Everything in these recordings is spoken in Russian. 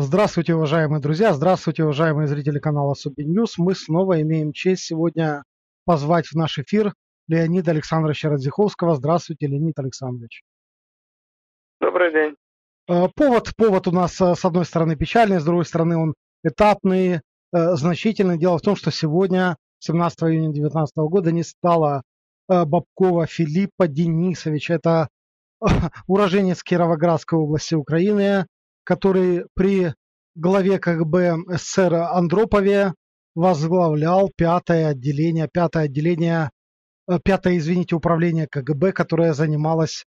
Здравствуйте, уважаемые друзья, здравствуйте, уважаемые зрители канала Субин Ньюс. Мы снова имеем честь сегодня позвать в наш эфир Леонида Александровича Радзиховского. Здравствуйте, Леонид Александрович. Добрый день. Э, повод, повод у нас э, с одной стороны печальный, с другой стороны он этапный, э, значительный. Дело в том, что сегодня, 17 июня 2019 года, не стало Бобкова Филиппа Денисовича. Это уроженец Кировоградской области Украины, который при главе КГБ СССР Андропове возглавлял пятое отделение, пятое отделение, э, пятое, извините, управление КГБ, которое занималось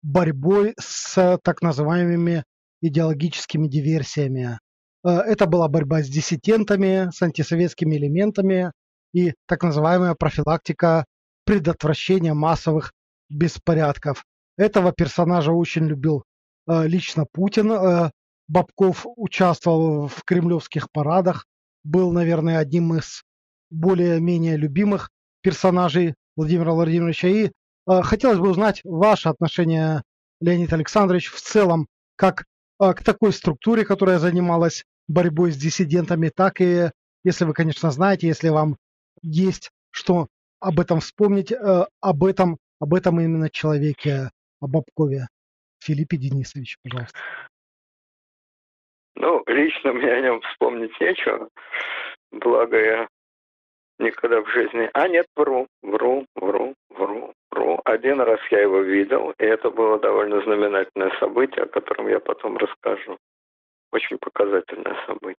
борьбой с так называемыми идеологическими диверсиями. Э, это была борьба с диссидентами, с антисоветскими элементами и так называемая профилактика предотвращения массовых беспорядков. Этого персонажа очень любил лично Путин. Э, Бабков участвовал в кремлевских парадах, был, наверное, одним из более-менее любимых персонажей Владимира Владимировича. И э, хотелось бы узнать ваше отношение, Леонид Александрович, в целом, как к такой структуре, которая занималась борьбой с диссидентами, так и, если вы, конечно, знаете, если вам есть что об этом вспомнить, об этом, об этом именно человеке, о Бабкове. Филиппе Денисовиче, пожалуйста. Ну, лично мне о нем вспомнить нечего. Благо я никогда в жизни... А нет, вру, вру, вру, вру, вру. Один раз я его видел, и это было довольно знаменательное событие, о котором я потом расскажу. Очень показательное событие.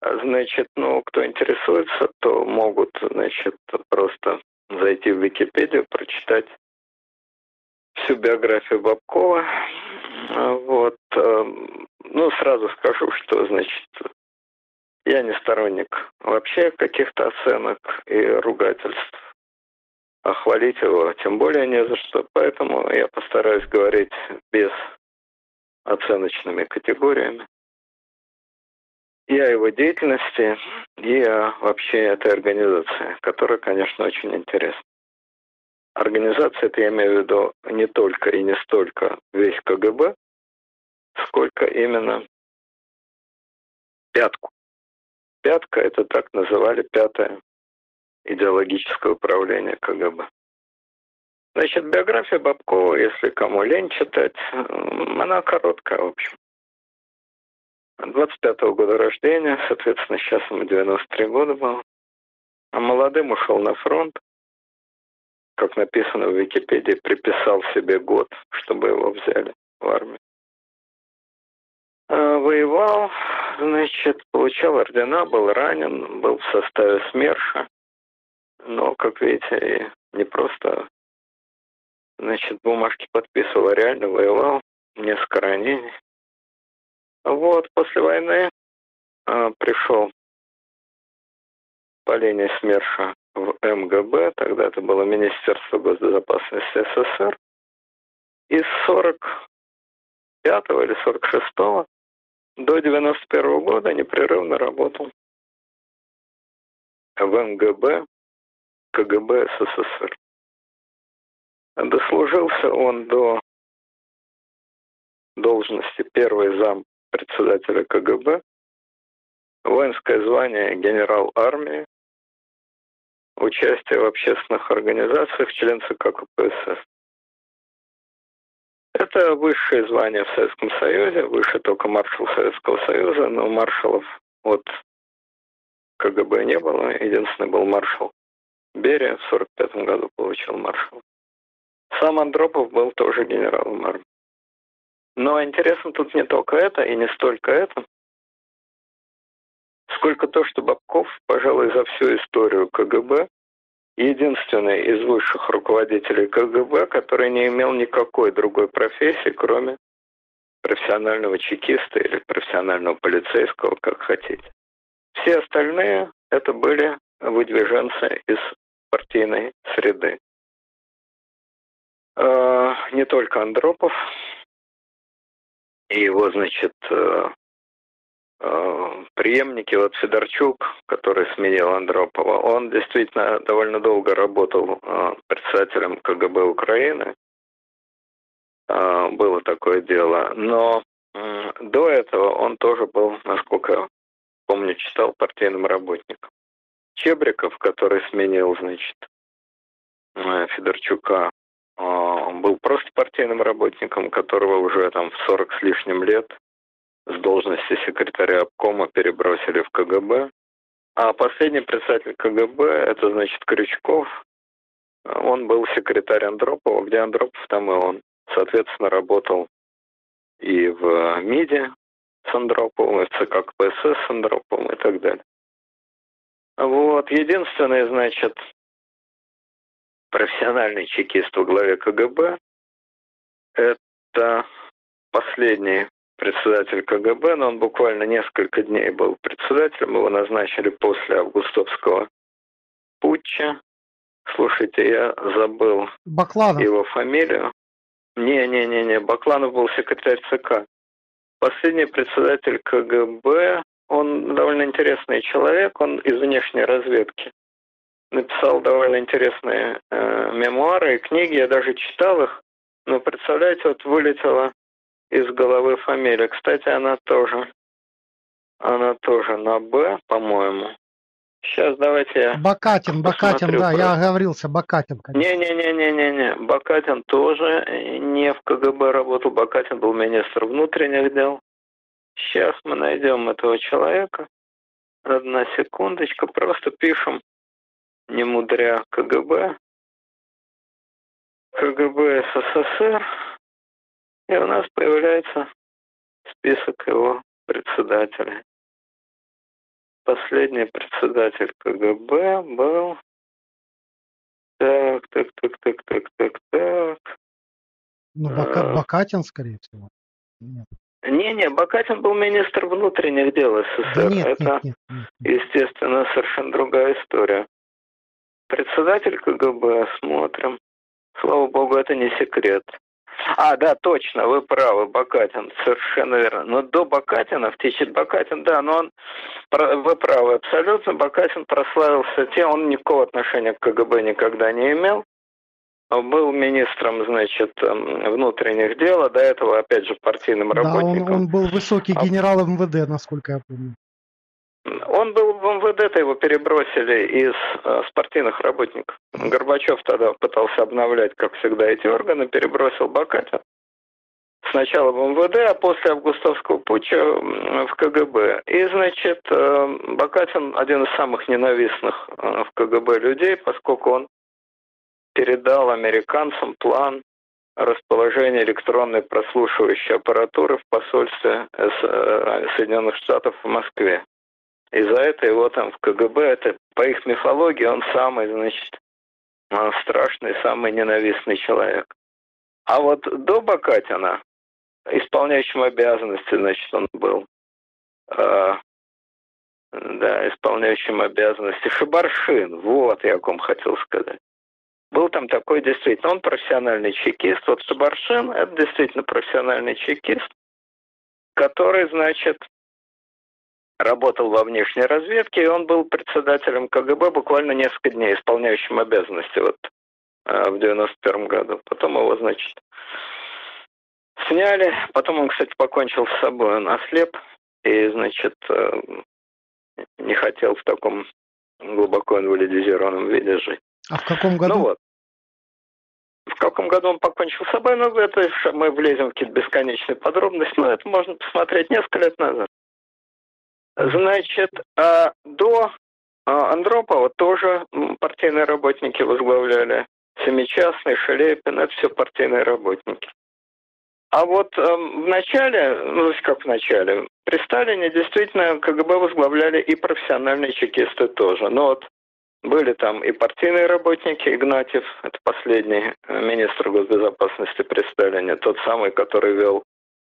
А, значит, ну, кто интересуется, то могут, значит, просто зайти в Википедию, прочитать всю биографию Бабкова. Вот. Эм, ну, сразу скажу, что, значит, я не сторонник вообще каких-то оценок и ругательств. А хвалить его тем более не за что. Поэтому я постараюсь говорить без оценочными категориями и о его деятельности, и о вообще этой организации, которая, конечно, очень интересна. Организация, это я имею в виду не только и не столько весь КГБ, сколько именно пятку. Пятка – это так называли пятое идеологическое управление КГБ. Значит, биография Бабкова, если кому лень читать, она короткая, в общем. 25-го года рождения, соответственно, сейчас ему 93 года было. А молодым ушел на фронт, как написано в Википедии, приписал себе год, чтобы его взяли в армию. А, воевал, значит, получал ордена, был ранен, был в составе СМЕРШа. Но, как видите, не просто, значит, бумажки подписывал, а реально воевал, несколько ранений. Вот, после войны э, пришел по линии СМЕРШа в МГБ, тогда это было Министерство госбезопасности СССР, и с 45 или 46 до 91 года непрерывно работал в МГБ КГБ СССР. Дослужился он до должности первый зам председателя КГБ, воинское звание генерал армии, участие в общественных организациях, член ЦК КПСС. Это высшее звание в Советском Союзе, выше только маршал Советского Союза, но маршалов от КГБ не было. Единственный был маршал Берия, в 1945 году получил маршал. Сам Андропов был тоже генералом армии. Но интересно тут не только это и не столько это, сколько то, что Бабков, пожалуй, за всю историю КГБ, единственный из высших руководителей КГБ, который не имел никакой другой профессии, кроме профессионального чекиста или профессионального полицейского, как хотите. Все остальные это были выдвиженцы из партийной среды. Э, не только Андропов и его, значит, Э, преемники, вот Федорчук, который сменил Андропова, он действительно довольно долго работал э, председателем КГБ Украины. Э, было такое дело. Но до этого он тоже был, насколько помню, читал партийным работником. Чебриков, который сменил, значит, э, Федорчука, он был просто партийным работником, которого уже там в 40 с лишним лет с должности секретаря обкома перебросили в КГБ. А последний председатель КГБ, это значит Крючков, он был секретарь Андропова, где Андропов, там и он. Соответственно, работал и в МИДе с Андроповым, и в ЦК КПСС с Андроповым и так далее. Вот. Единственный, значит, профессиональный чекист в главе КГБ – это последний председатель КГБ, но он буквально несколько дней был председателем, его назначили после августовского путча. Слушайте, я забыл Бакланов. его фамилию. Не-не-не-не, Бакланов был секретарь ЦК. Последний председатель КГБ, он довольно интересный человек, он из внешней разведки. Написал довольно интересные э, мемуары и книги, я даже читал их. Но представляете, вот вылетела из головы фамилия. Кстати, она тоже, она тоже на Б, по-моему. Сейчас давайте я Бакатин, Бакатин, да, про- я оговорился, Бакатин, конечно. Не-не-не-не-не-не. Бакатин тоже не в КГБ работал. Бакатин был министр внутренних дел. Сейчас мы найдем этого человека. Одна секундочка. Просто пишем, не мудря, КГБ. КГБ СССР. И у нас появляется список его председателей. Последний председатель КГБ был так, так, так, так, так, так, так. Ну, Бака- А. Бакатин, скорее всего. Нет. Не-не, Бакатин был министр внутренних дел Да СССР. нет, Это, нет, нет, нет, нет. естественно, совершенно другая история. Председатель КГБ, смотрим. Слава богу, это не секрет. А, да, точно, вы правы, Бакатин, совершенно верно. Но до Бакатина, в течение Бакатин, да, но он, вы правы абсолютно, Бакатин прославился тем, он никакого отношения к КГБ никогда не имел. Был министром, значит, эм, внутренних дел, а до этого, опять же, партийным Да, он, работником. он был высокий А- генерал МВД, насколько я помню. Он был в МВД, то его перебросили из э, спортивных работников. Горбачев тогда пытался обновлять, как всегда, эти органы, перебросил Бакатин. Сначала в МВД, а после августовского путча в КГБ. И, значит, э, Бакатин один из самых ненавистных э, в КГБ людей, поскольку он передал американцам план расположения электронной прослушивающей аппаратуры в посольстве С- э, Соединенных Штатов в Москве. И за это его там в КГБ, это по их мифологии, он самый, значит, страшный, самый ненавистный человек. А вот до Бакатина, исполняющим обязанности, значит, он был, э, да, исполняющим обязанности Шабаршин, вот я о ком хотел сказать. Был там такой действительно, он профессиональный чекист. Вот Шабаршин, это действительно профессиональный чекист, который, значит, работал во внешней разведке, и он был председателем КГБ буквально несколько дней, исполняющим обязанности вот э, в 91 году. Потом его, значит, сняли. Потом он, кстати, покончил с собой, он ослеп и, значит, э, не хотел в таком глубоко инвалидизированном виде жить. А в каком году? Ну вот. В каком году он покончил с собой, ну, это мы влезем в какие-то бесконечные подробности, но это можно посмотреть несколько лет назад. Значит, а до а, Андропова тоже партийные работники возглавляли. Семичастный, Шелепин, это все партийные работники. А вот эм, в начале, ну, как в начале, при Сталине действительно КГБ возглавляли и профессиональные чекисты тоже. Но вот были там и партийные работники, Игнатьев, это последний э, министр госбезопасности при Сталине, тот самый, который вел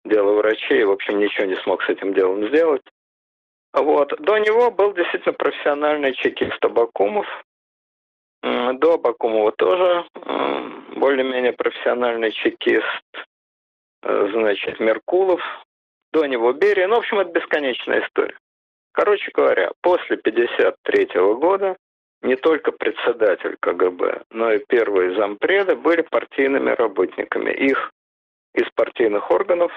дело врачей, в общем, ничего не смог с этим делом сделать. Вот. До него был действительно профессиональный чекист Абакумов. До Абакумова тоже более-менее профессиональный чекист, э, значит, Меркулов. До него Берия. Ну, в общем, это бесконечная история. Короче говоря, после 1953 года не только председатель КГБ, но и первые зампреды были партийными работниками. Их из партийных органов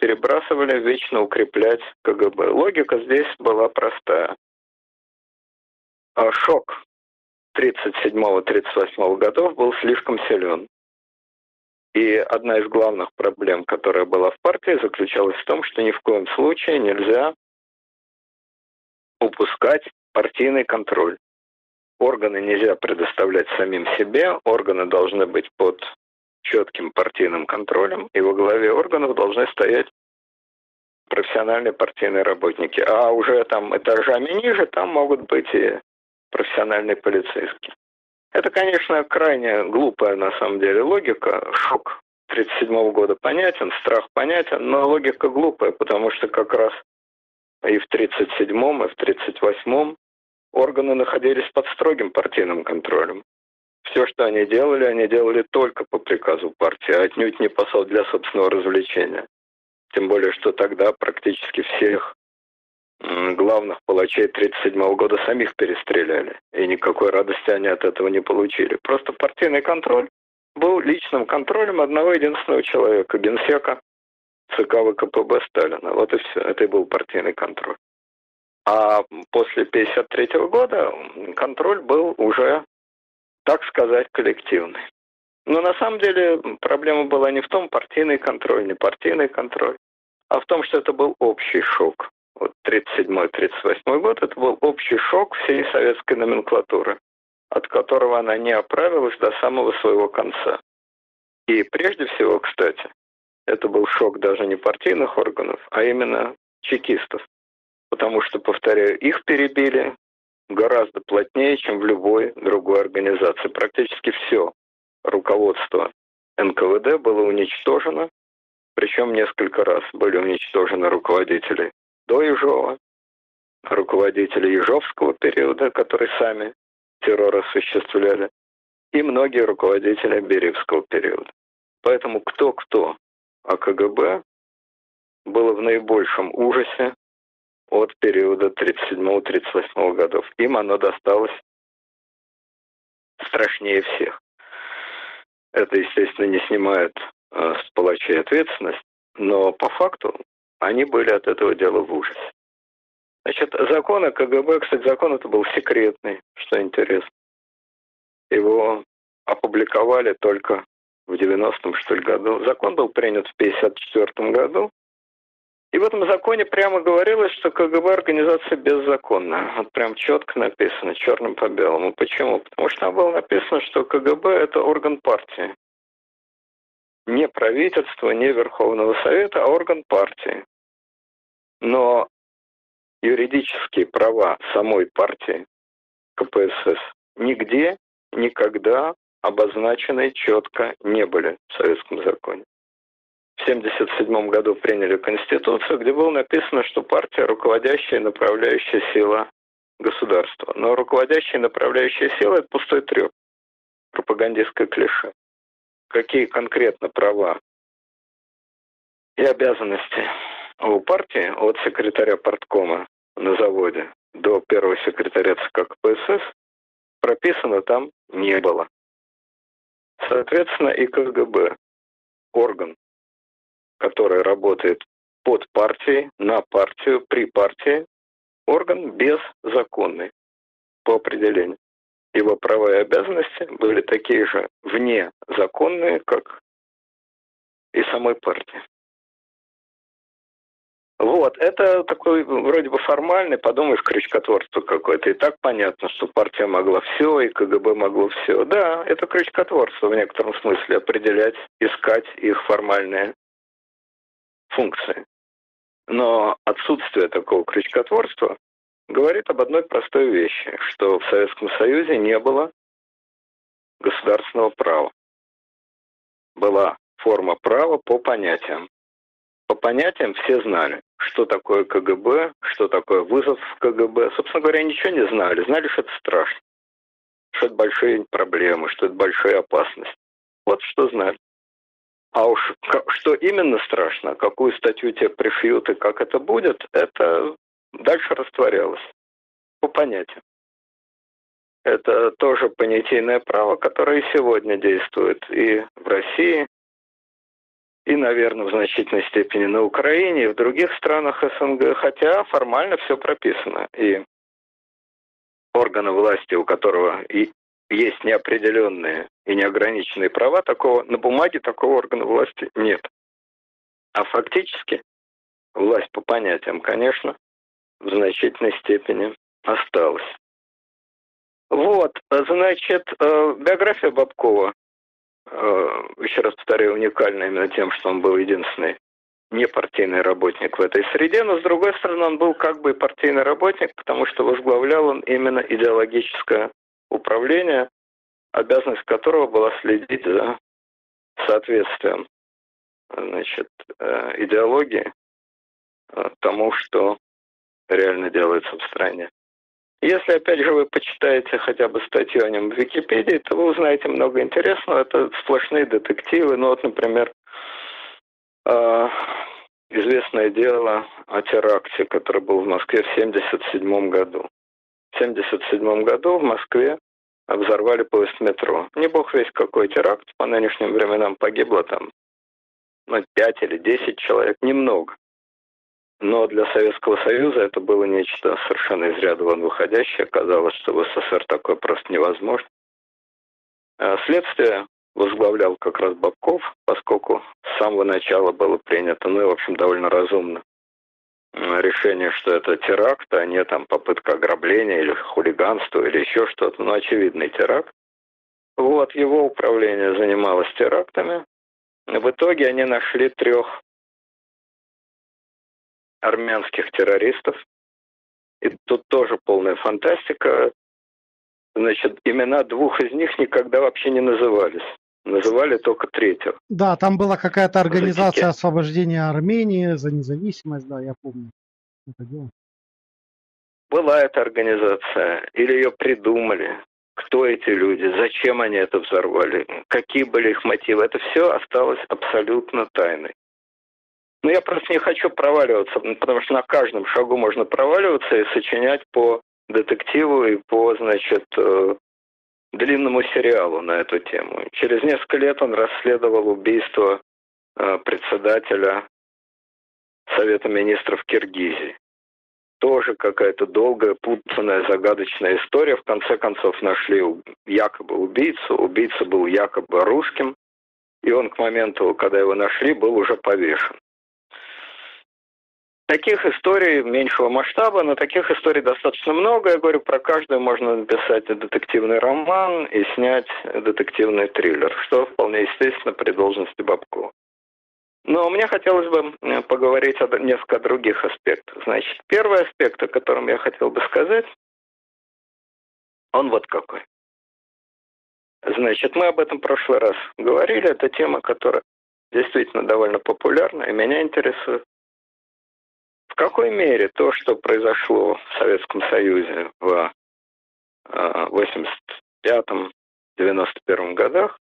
перебрасывали вечно укреплять КГБ. Логика здесь была простая. А шок 37-38 годов был слишком силен. И одна из главных проблем, которая была в партии, заключалась в том, что ни в коем случае нельзя упускать партийный контроль. Органы нельзя предоставлять самим себе, органы должны быть под четким партийным контролем, и во главе органов должны стоять профессиональные партийные работники. А уже там этажами ниже, там могут быть и профессиональные полицейские. Это, конечно, крайне глупая на самом деле логика. Шок 1937 года понятен, страх понятен, но логика глупая, потому что как раз и в 1937, и в 1938 органы находились под строгим партийным контролем. Все, что они делали, они делали только по приказу партии, а отнюдь не посол для собственного развлечения. Тем более, что тогда практически всех главных палачей 1937 года самих перестреляли. И никакой радости они от этого не получили. Просто партийный контроль был личным контролем одного единственного человека, генсека ЦК ВКПБ Сталина. Вот и все. Это и был партийный контроль. А после 1953 года контроль был уже, так сказать, коллективный. Но на самом деле проблема была не в том, партийный контроль, не партийный контроль, а в том, что это был общий шок вот 37-38 год, это был общий шок всей советской номенклатуры, от которого она не оправилась до самого своего конца. И прежде всего, кстати, это был шок даже не партийных органов, а именно чекистов. Потому что, повторяю, их перебили гораздо плотнее, чем в любой другой организации. Практически все руководство НКВД было уничтожено, причем несколько раз были уничтожены руководители до Ежова, руководители Ежовского периода, которые сами террор осуществляли, и многие руководители Бериевского периода. Поэтому кто-кто, а КГБ было в наибольшем ужасе от периода 37-38 годов. Им оно досталось страшнее всех. Это, естественно, не снимает э, с палачей ответственность, но по факту они были от этого дела в ужасе. Значит, закон о КГБ, кстати, закон это был секретный, что интересно. Его опубликовали только в 90-м, что ли, году. Закон был принят в 54 году. И в этом законе прямо говорилось, что КГБ организация беззаконная. Вот прям четко написано, черным по белому. Почему? Потому что там было написано, что КГБ – это орган партии. Не правительство, не Верховного Совета, а орган партии. Но юридические права самой партии КПСС нигде, никогда обозначены четко не были в советском законе. В 1977 году приняли Конституцию, где было написано, что партия – руководящая и направляющая сила государства. Но руководящая и направляющая сила – это пустой треп, пропагандистское клише. Какие конкретно права и обязанности у партии от секретаря парткома на заводе до первого секретаря ЦК КПСС прописано там не было. Соответственно, и КГБ, орган, который работает под партией, на партию, при партии, орган беззаконный по определению. Его права и обязанности были такие же вне законные, как и самой партии. Вот, это такой вроде бы формальный, подумаешь, крючкотворство какое-то. И так понятно, что партия могла все, и КГБ могло все. Да, это крючкотворство в некотором смысле, определять, искать их формальные функции. Но отсутствие такого крючкотворства говорит об одной простой вещи, что в Советском Союзе не было государственного права. Была форма права по понятиям. По понятиям все знали, что такое КГБ, что такое вызов в КГБ. Собственно говоря, ничего не знали. Знали, что это страшно, что это большие проблемы, что это большая опасность. Вот что знали. А уж что именно страшно, какую статью тебе пришьют и как это будет, это дальше растворялось по понятиям. Это тоже понятийное право, которое и сегодня действует и в России, и, наверное, в значительной степени на Украине и в других странах СНГ, хотя формально все прописано. И органы власти, у которого и есть неопределенные и неограниченные права, такого на бумаге такого органа власти нет. А фактически власть по понятиям, конечно, в значительной степени осталась. Вот, значит, э, биография Бабкова, э, еще раз повторяю, уникальна именно тем, что он был единственный непартийный работник в этой среде, но с другой стороны он был как бы и партийный работник, потому что возглавлял он именно идеологическое управление, обязанность которого была следить за соответствием значит, э, идеологии тому, что реально делается в стране. Если, опять же, вы почитаете хотя бы статью о нем в Википедии, то вы узнаете много интересного. Это сплошные детективы. Ну вот, например, э, известное дело о теракте, который был в Москве в 1977 году. В 1977 году в Москве взорвали поезд метро. Не бог весь какой теракт, по нынешним временам погибло там ну, 5 или 10 человек, немного. Но для Советского Союза это было нечто совершенно из ряда вон выходящее. Казалось, что в СССР такое просто невозможно. А следствие возглавлял как раз Бабков, поскольку с самого начала было принято, ну и, в общем, довольно разумно, решение, что это теракт, а не там попытка ограбления или хулиганства или еще что-то, ну, очевидный теракт. Вот, его управление занималось терактами. В итоге они нашли трех армянских террористов. И тут тоже полная фантастика. Значит, имена двух из них никогда вообще не назывались. Называли только третьего. Да, там была какая-то организация освобождения Армении за независимость, да, я помню это дело. Была эта организация, или ее придумали, кто эти люди, зачем они это взорвали, какие были их мотивы. Это все осталось абсолютно тайной. Ну, я просто не хочу проваливаться, потому что на каждом шагу можно проваливаться и сочинять по детективу и по, значит, э, длинному сериалу на эту тему. Через несколько лет он расследовал убийство э, председателя Совета министров Киргизии. Тоже какая-то долгая, путанная, загадочная история. В конце концов нашли якобы убийцу. Убийца был якобы русским. И он к моменту, когда его нашли, был уже повешен. Таких историй меньшего масштаба, но таких историй достаточно много. Я говорю, про каждую можно написать детективный роман и снять детективный триллер, что вполне естественно при должности Бабкова. Но мне хотелось бы поговорить о несколько других аспектах. Значит, первый аспект, о котором я хотел бы сказать, он вот какой. Значит, мы об этом в прошлый раз говорили. Это тема, которая действительно довольно популярна и меня интересует. В какой мере то, что произошло в Советском Союзе в 85-91 а, годах,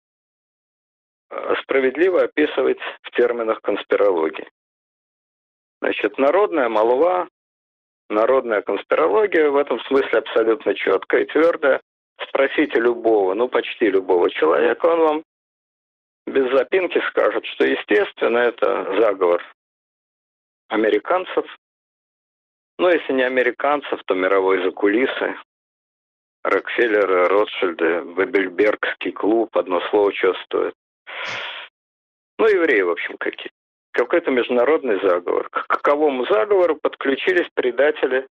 а, справедливо описывать в терминах конспирологии? Значит, народная молва, народная конспирология в этом смысле абсолютно четкая и твердая. Спросите любого, ну почти любого человека, он вам без запинки скажет, что, естественно, это заговор американцев, ну, если не американцев, то мировой закулисы, Рокфеллеры, Ротшильды, Бабельбергский клуб, одно слово что стоит. Ну, евреи, в общем, какие. Какой-то международный заговор. К каковому заговору подключились предатели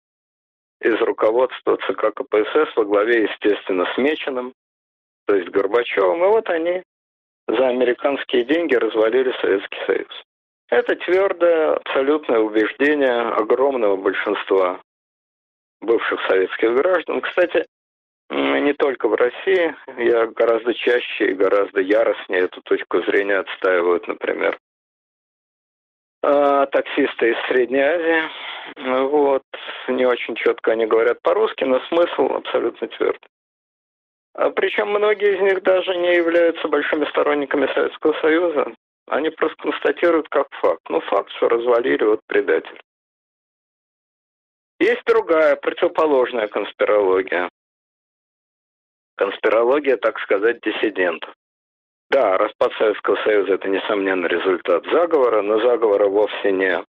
из руководства ЦК КПСС во главе, естественно, с Меченым, то есть Горбачевым. И вот они за американские деньги развалили Советский Союз. Это твердое, абсолютное убеждение огромного большинства бывших советских граждан. Кстати, не только в России, я гораздо чаще и гораздо яростнее эту точку зрения отстаивают, например, а, таксисты из Средней Азии. Вот. Не очень четко они говорят по-русски, но смысл абсолютно твердый. А причем многие из них даже не являются большими сторонниками Советского Союза. Они просто констатируют как факт. Ну, факт, что развалили вот предатель. Есть другая, противоположная конспирология. Конспирология, так сказать, диссидентов. Да, распад Советского Союза – это, несомненно, результат заговора, но заговора вовсе не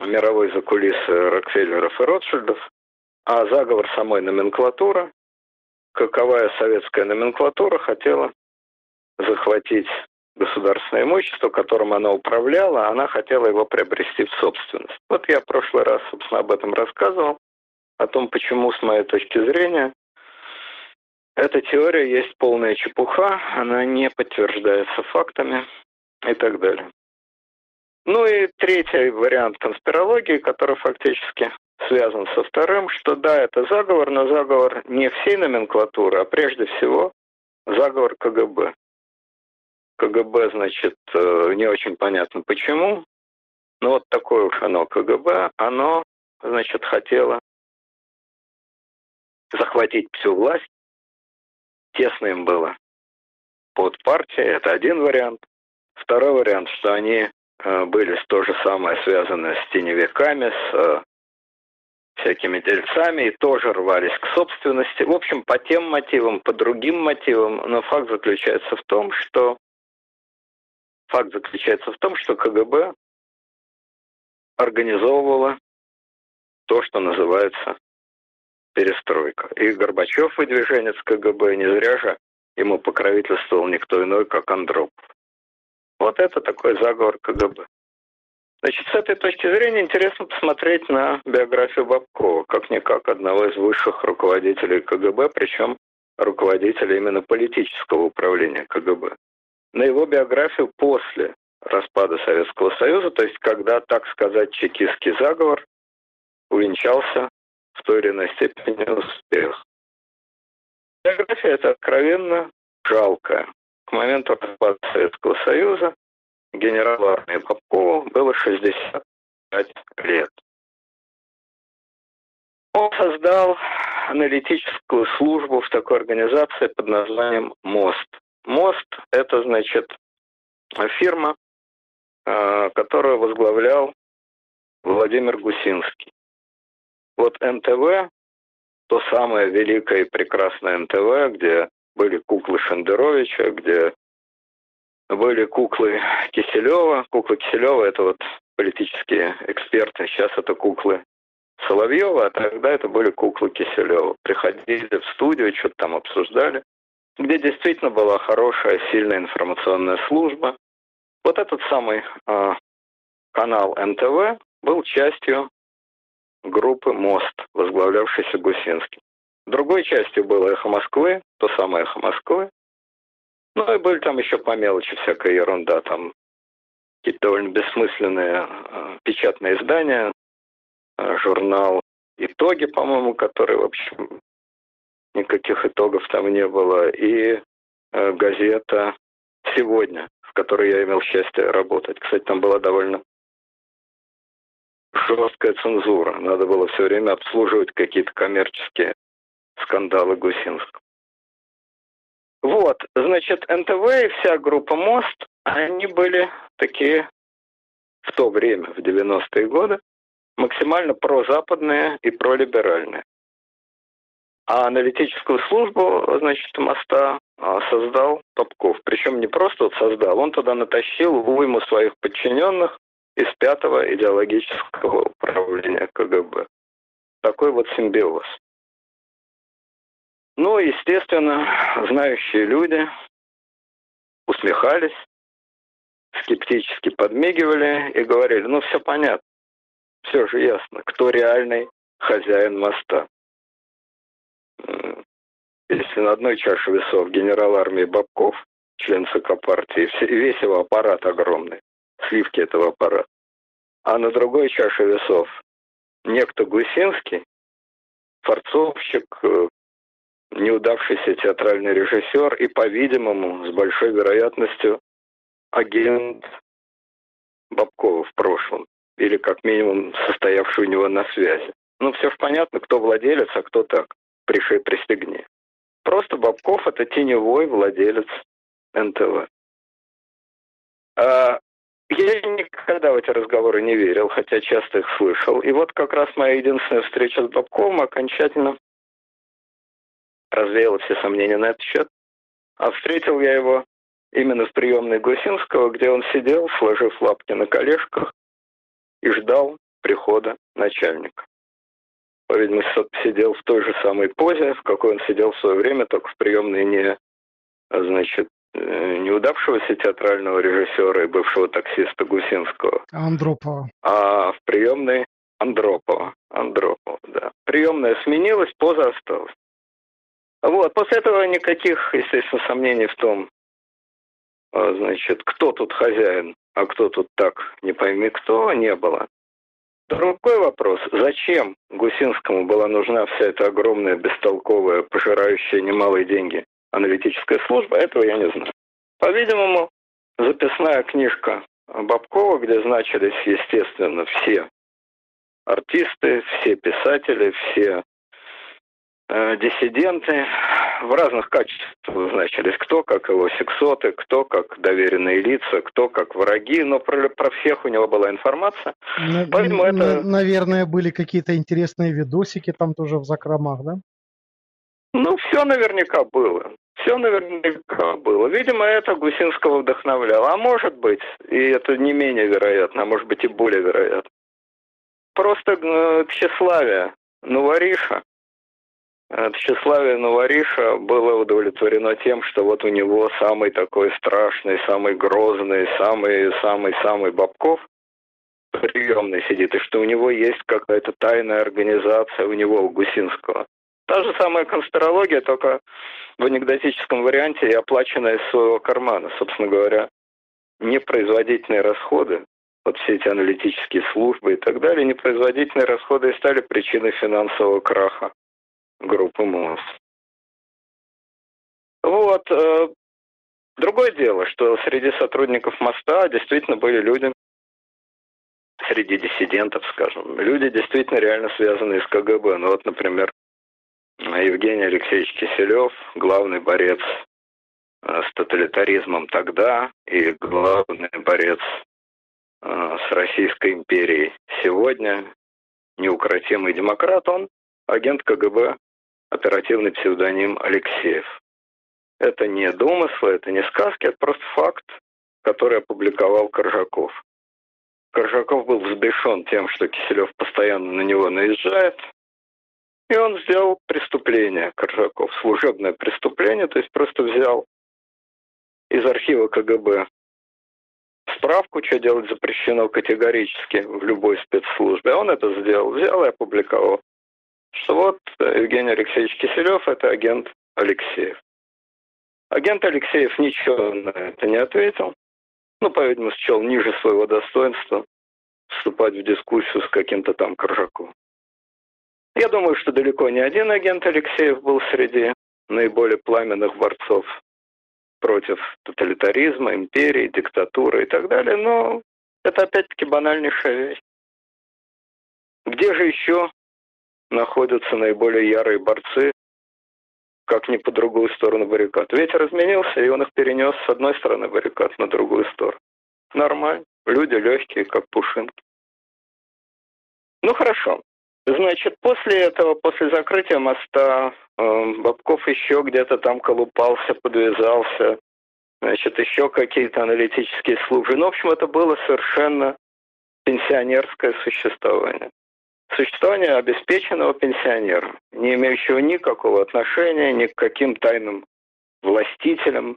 мировой закулисы Рокфеллеров и Ротшильдов, а заговор самой номенклатуры, каковая советская номенклатура хотела захватить государственное имущество, которым она управляла, она хотела его приобрести в собственность. Вот я в прошлый раз, собственно, об этом рассказывал, о том, почему, с моей точки зрения, эта теория есть полная чепуха, она не подтверждается фактами и так далее. Ну и третий вариант конспирологии, который фактически связан со вторым, что да, это заговор, но заговор не всей номенклатуры, а прежде всего заговор КГБ. КГБ, значит, э, не очень понятно почему, но вот такое уж оно КГБ, оно, значит, хотело захватить всю власть, тесно им было под партией, это один вариант. Второй вариант, что они э, были то же самое связаны с теневиками, с э, всякими дельцами и тоже рвались к собственности. В общем, по тем мотивам, по другим мотивам, но факт заключается в том, что факт заключается в том, что КГБ организовывала то, что называется перестройка. И Горбачев, выдвиженец КГБ, не зря же ему покровительствовал никто иной, как Андропов. Вот это такой заговор КГБ. Значит, с этой точки зрения интересно посмотреть на биографию Бабкова, как-никак одного из высших руководителей КГБ, причем руководителя именно политического управления КГБ. На его биографию после распада Советского Союза, то есть когда, так сказать, чекистский заговор увенчался в той или иной степени успех. Биография это откровенно жалкая. К моменту распада Советского Союза генералу армии Попкову было 65 лет. Он создал аналитическую службу в такой организации под названием «МОСТ». Значит, фирма, а, которую возглавлял Владимир Гусинский. Вот НТВ, то самое великое и прекрасное НТВ, где были куклы Шендеровича, где были куклы Киселева. Куклы Киселева – это вот политические эксперты. Сейчас это куклы Соловьева, а тогда это были куклы Киселева. Приходили в студию, что-то там обсуждали, где действительно была хорошая, сильная информационная служба. Вот этот самый э, канал НТВ был частью группы «Мост», возглавлявшейся Гусинским. Другой частью было «Эхо Москвы», то самое «Эхо Москвы», ну и были там еще по мелочи всякая ерунда, там какие-то довольно бессмысленные э, печатные издания, э, журнал «Итоги», по-моему, который, в общем, никаких итогов там не было, и э, газета «Сегодня», в которой я имел счастье работать. Кстати, там была довольно жесткая цензура. Надо было все время обслуживать какие-то коммерческие скандалы Гусинского. Вот, значит, НТВ и вся группа «Мост», они были такие в то время, в 90-е годы, максимально прозападные и пролиберальные. А аналитическую службу, значит, моста а, создал Топков. Причем не просто вот создал, он туда натащил уйму своих подчиненных из пятого идеологического управления КГБ. Такой вот симбиоз. Ну, естественно, знающие люди усмехались, скептически подмигивали и говорили, ну, все понятно, все же ясно, кто реальный хозяин моста. Если на одной чаше весов генерал армии Бабков, член ЦК партии, весь его аппарат огромный, сливки этого аппарата, а на другой чаше весов некто Гусинский, форцовщик, э, неудавшийся театральный режиссер и, по-видимому, с большой вероятностью агент Бабкова в прошлом, или как минимум состоявший у него на связи. Ну, все же понятно, кто владелец, а кто так, пришей пристегни. Просто Бабков – это теневой владелец НТВ. А я никогда в эти разговоры не верил, хотя часто их слышал. И вот как раз моя единственная встреча с Бабковым окончательно развеяла все сомнения на этот счет. А встретил я его именно в приемной Гусинского, где он сидел, сложив лапки на колешках и ждал прихода начальника. По-видимому, сидел в той же самой позе, в какой он сидел в свое время, только в приемной не, значит, э, неудавшегося театрального режиссера и бывшего таксиста Гусинского. Андропова. А в приемной Андропова. Андропова, да. Приемная сменилась, поза осталась. Вот, после этого никаких, естественно, сомнений в том, а, значит, кто тут хозяин, а кто тут так, не пойми кто, не было. Другой вопрос, зачем Гусинскому была нужна вся эта огромная, бестолковая, пожирающая немалые деньги аналитическая служба, этого я не знаю. По-видимому, записная книжка Бабкова, где значились, естественно, все артисты, все писатели, все э, диссиденты в разных качествах значились. Кто как его сексоты, кто как доверенные лица, кто как враги, но про, про всех у него была информация. Поэтому это... Наверное, были какие-то интересные видосики там тоже в закромах, да? Ну, все наверняка было. Все наверняка было. Видимо, это Гусинского вдохновляло. А может быть, и это не менее вероятно, а может быть и более вероятно. Просто э, тщеславие Нувариша, э, тщеславие Нувариша было удовлетворено тем, что вот у него самый такой страшный, самый грозный, самый-самый-самый Бабков приемный сидит, и что у него есть какая-то тайная организация у него, у Гусинского. Та же самая конспирология, только в анекдотическом варианте и оплаченная из своего кармана. Собственно говоря, непроизводительные расходы, вот все эти аналитические службы и так далее, непроизводительные расходы и стали причиной финансового краха группы МОЗ. Вот. Э, другое дело, что среди сотрудников моста действительно были люди, среди диссидентов, скажем, люди действительно реально связанные с КГБ. Ну вот, например, Евгений Алексеевич Киселев, главный борец э, с тоталитаризмом тогда и главный борец э, с Российской империей сегодня, неукротимый демократ, он агент КГБ, оперативный псевдоним Алексеев. Это не домыслы, это не сказки, это просто факт, который опубликовал Коржаков. Коржаков был взбешен тем, что Киселев постоянно на него наезжает, и он сделал преступление, Коржаков, служебное преступление, то есть просто взял из архива КГБ справку, что делать запрещено категорически в любой спецслужбе. Он это сделал, взял и опубликовал. Что вот Евгений Алексеевич Киселев – это агент Алексеев. Агент Алексеев ничего на это не ответил. Ну, по-видимому, счел ниже своего достоинства вступать в дискуссию с каким-то там Коржаковым. Я думаю, что далеко не один агент Алексеев был среди наиболее пламенных борцов против тоталитаризма, империи, диктатуры и так далее, но это опять-таки банальнейшая вещь. Где же еще находятся наиболее ярые борцы, как ни по другую сторону баррикад? Ветер изменился, и он их перенес с одной стороны баррикад на другую сторону. Нормально. Люди легкие, как пушинки. Ну хорошо. Значит, после этого, после закрытия моста, э, Бабков еще где-то там колупался, подвязался, значит, еще какие-то аналитические службы. Ну, в общем, это было совершенно пенсионерское существование. Существование обеспеченного пенсионера, не имеющего никакого отношения ни к каким тайным властителям,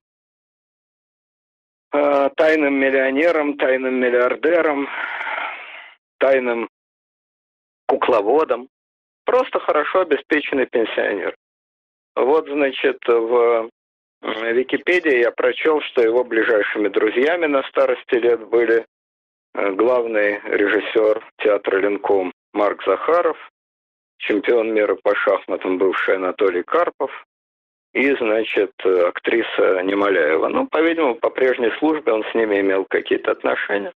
э, тайным миллионерам, тайным миллиардерам, тайным кукловодом, просто хорошо обеспеченный пенсионер. Вот, значит, в Википедии я прочел, что его ближайшими друзьями на старости лет были э, главный режиссер театра Ленком Марк Захаров, чемпион мира по шахматам бывший Анатолий Карпов и, значит, актриса Немоляева. Ну, по-видимому, по прежней службе он с ними имел какие-то отношения.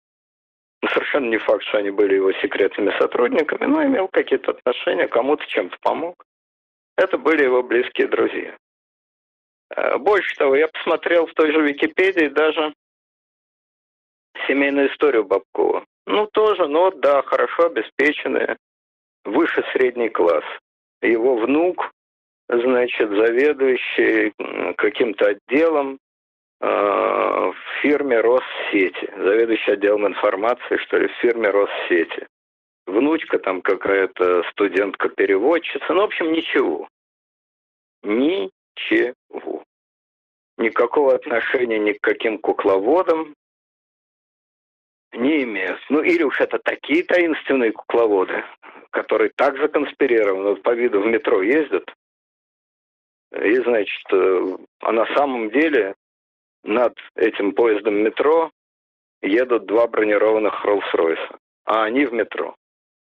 Совершенно не факт, что они были его секретными сотрудниками, но имел какие-то отношения, кому-то чем-то помог. Это были его близкие друзья. Э, больше того, я посмотрел в той же Википедии даже семейную историю Бабкова. Ну, тоже, ну да, хорошо обеспеченные, выше средний класс. Его внук, значит, заведующий каким-то отделом в фирме Россети, заведующий отделом информации, что ли, в фирме Россети. Внучка там какая-то студентка-переводчица, ну, в общем, ничего. Ничего. Никакого отношения ни к каким кукловодам не имеют. Ну, или уж это такие таинственные кукловоды, которые так законспирированы, по виду в метро ездят, и, значит, э, а на самом деле над этим поездом метро едут два бронированных Роллс-Ройса, а они в метро.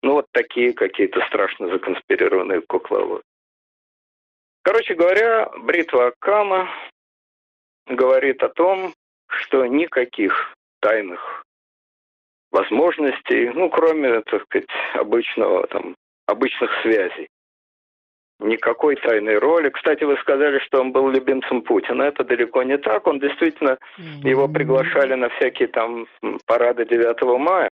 Ну, вот такие какие-то страшно законспирированные кукловоды. Короче говоря, бритва Акама говорит о том, что никаких тайных возможностей, ну, кроме, так сказать, обычного, там, обычных связей. Никакой тайной роли. Кстати, вы сказали, что он был любимцем Путина. Это далеко не так. Он действительно, его приглашали на всякие там парады 9 мая.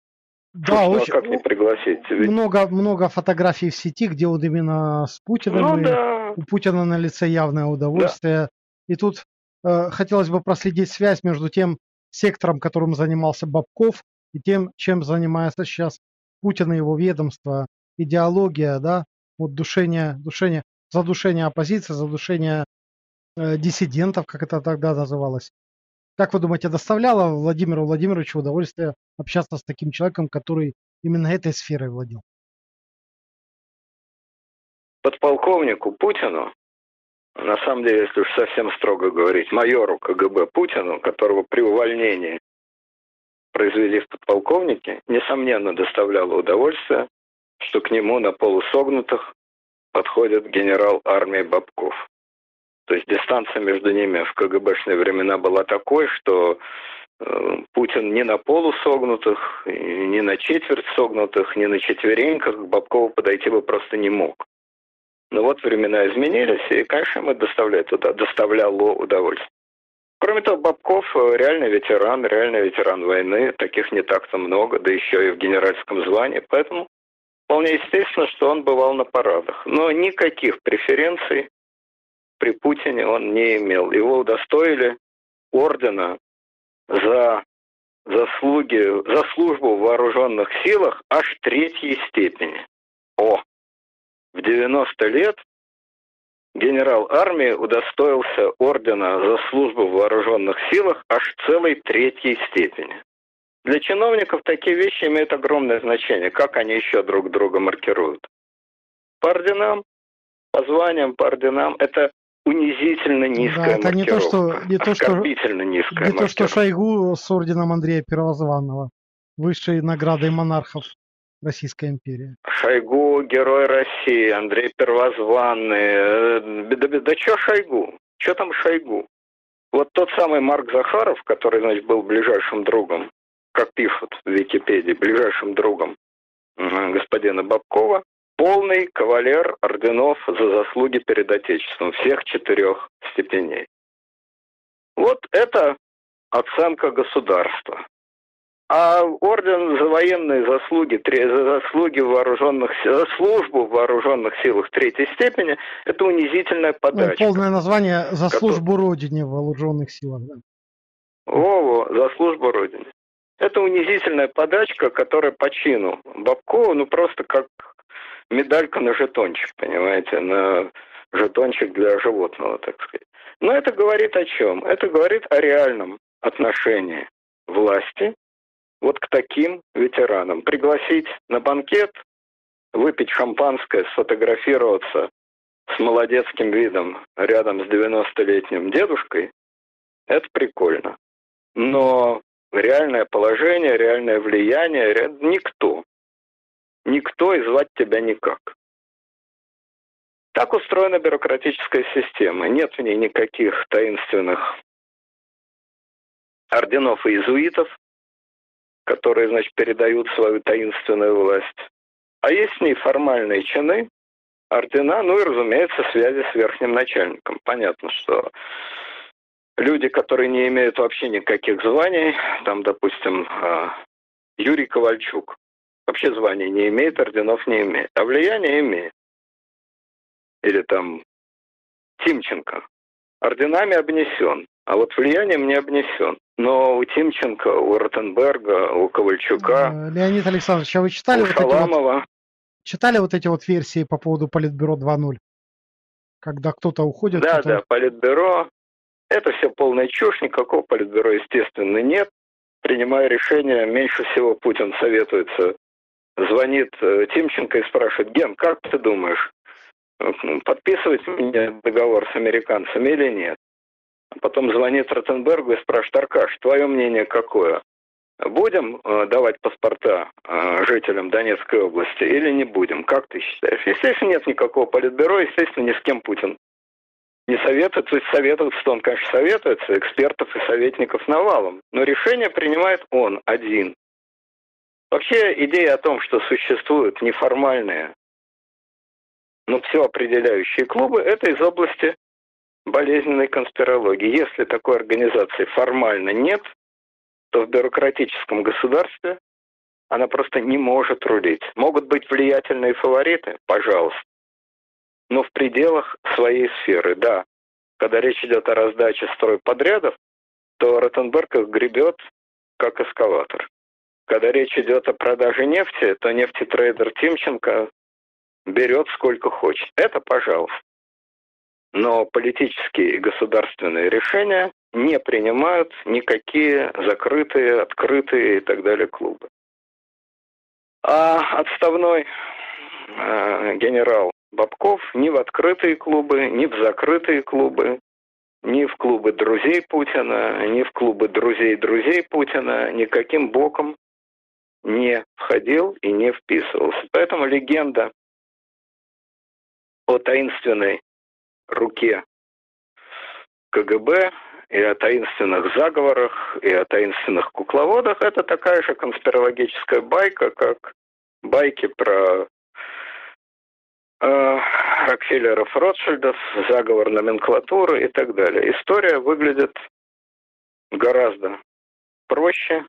Да, ну, очень, как не пригласить? Ведь... Много, много фотографий в сети, где вот именно с Путиным. Ну, да. У Путина на лице явное удовольствие. Да. И тут э, хотелось бы проследить связь между тем сектором, которым занимался Бабков, и тем, чем занимается сейчас Путин и его ведомство, идеология, да, вот душение, душение, задушение оппозиции, задушение э, диссидентов, как это тогда называлось. Как вы думаете, доставляло Владимиру Владимировичу удовольствие общаться с таким человеком, который именно этой сферой владел? Подполковнику Путину, на самом деле, если уж совсем строго говорить, майору КГБ Путину, которого при увольнении произвели в подполковнике, несомненно доставляло удовольствие, что к нему на полусогнутых подходит генерал армии Бабков. То есть дистанция между ними в КГБшные времена была такой, что э, Путин ни на полусогнутых, ни на четверть согнутых, ни на четвереньках к Бабкову подойти бы просто не мог. Но вот времена изменились, и, конечно, ему доставляет туда, доставляло удовольствие. Кроме того, Бабков э, реальный ветеран, реальный ветеран войны, таких не так-то много, да еще и в генеральском звании, поэтому вполне естественно, что он бывал на парадах. Но никаких преференций при Путине он не имел. Его удостоили ордена за заслуги, за службу в вооруженных силах аж третьей степени. О, в 90 лет генерал армии удостоился ордена за службу в вооруженных силах аж целой третьей степени. Для чиновников такие вещи имеют огромное значение. Как они еще друг друга маркируют? По орденам, по званиям, по орденам. Это унизительно низкая да, это не то, что, не то, что, низкая Не то, что Шойгу с орденом Андрея Первозванного, высшей наградой монархов. Российская империя? Шойгу, герой России, Андрей Первозванный. Да, да, да что Шойгу? Что там Шойгу? Вот тот самый Марк Захаров, который, значит, был ближайшим другом, как пишут в Википедии, ближайшим другом господина Бабкова, полный кавалер орденов за заслуги перед Отечеством всех четырех степеней. Вот это оценка государства. А орден за военные заслуги, за заслуги в вооруженных за службу в вооруженных силах третьей степени, это унизительная подача. Ну, полное название за службу который... Родине в вооруженных силах. Да. Во-во, за службу Родине. Это унизительная подачка, которая по чину Бабкова, ну просто как медалька на жетончик, понимаете, на жетончик для животного, так сказать. Но это говорит о чем? Это говорит о реальном отношении власти вот к таким ветеранам. Пригласить на банкет, выпить шампанское, сфотографироваться с молодецким видом рядом с 90-летним дедушкой, это прикольно. Но реальное положение, реальное влияние, никто. Никто и звать тебя никак. Так устроена бюрократическая система. Нет в ней никаких таинственных орденов и иезуитов, которые, значит, передают свою таинственную власть. А есть с ней формальные чины, ордена, ну и, разумеется, связи с верхним начальником. Понятно, что люди, которые не имеют вообще никаких званий, там, допустим, а, Юрий Ковальчук, вообще званий не имеет, орденов не имеет, а влияние имеет. Или там Тимченко, орденами обнесен, а вот влиянием не обнесен. Но у Тимченко, у Ротенберга, у Ковальчука, Э, Леонид Александрович, а вы читали вот, эти вот, читали вот эти вот версии по поводу Политбюро 2.0? Когда кто-то уходит, да, кто-то... да, Политбюро, это все полная чушь, никакого Политбюро, естественно, нет. Принимая решение, меньше всего Путин советуется. Звонит э, Тимченко и спрашивает, Ген, как ты думаешь, э, подписывать мне договор с американцами или нет? Потом звонит Ротенбергу и спрашивает, Аркаш, твое мнение какое? Будем э, давать паспорта э, жителям Донецкой области или не будем? Как ты считаешь? Естественно, нет никакого политбюро, естественно, ни с кем Путин не советуется. То есть советуется, он, конечно, советуется, экспертов и советников навалом. Но решение принимает он один. Вообще идея о том, что существуют неформальные, но все определяющие клубы, это из области болезненной конспирологии. Если такой организации формально нет, то в бюрократическом государстве она просто не может рулить. Могут быть влиятельные фавориты, пожалуйста, но в пределах своей сферы, да. Когда речь идет о раздаче стройподрядов, то Ротенберг их гребет как эскалатор. Когда речь идет о продаже нефти, то нефтетрейдер Тимченко берет сколько хочет. Это пожалуйста. Но политические и государственные решения не принимают никакие закрытые, открытые и так далее клубы. А отставной э, генерал Бабков ни в открытые клубы, ни в закрытые клубы, ни в клубы друзей Путина, ни в клубы друзей друзей Путина никаким боком не входил и не вписывался. Поэтому легенда о таинственной руке КГБ и о таинственных заговорах, и о таинственных кукловодах, это такая же конспирологическая байка, как байки про э, Рокфеллеров, Ротшильдов, заговор номенклатуры и так далее. История выглядит гораздо проще,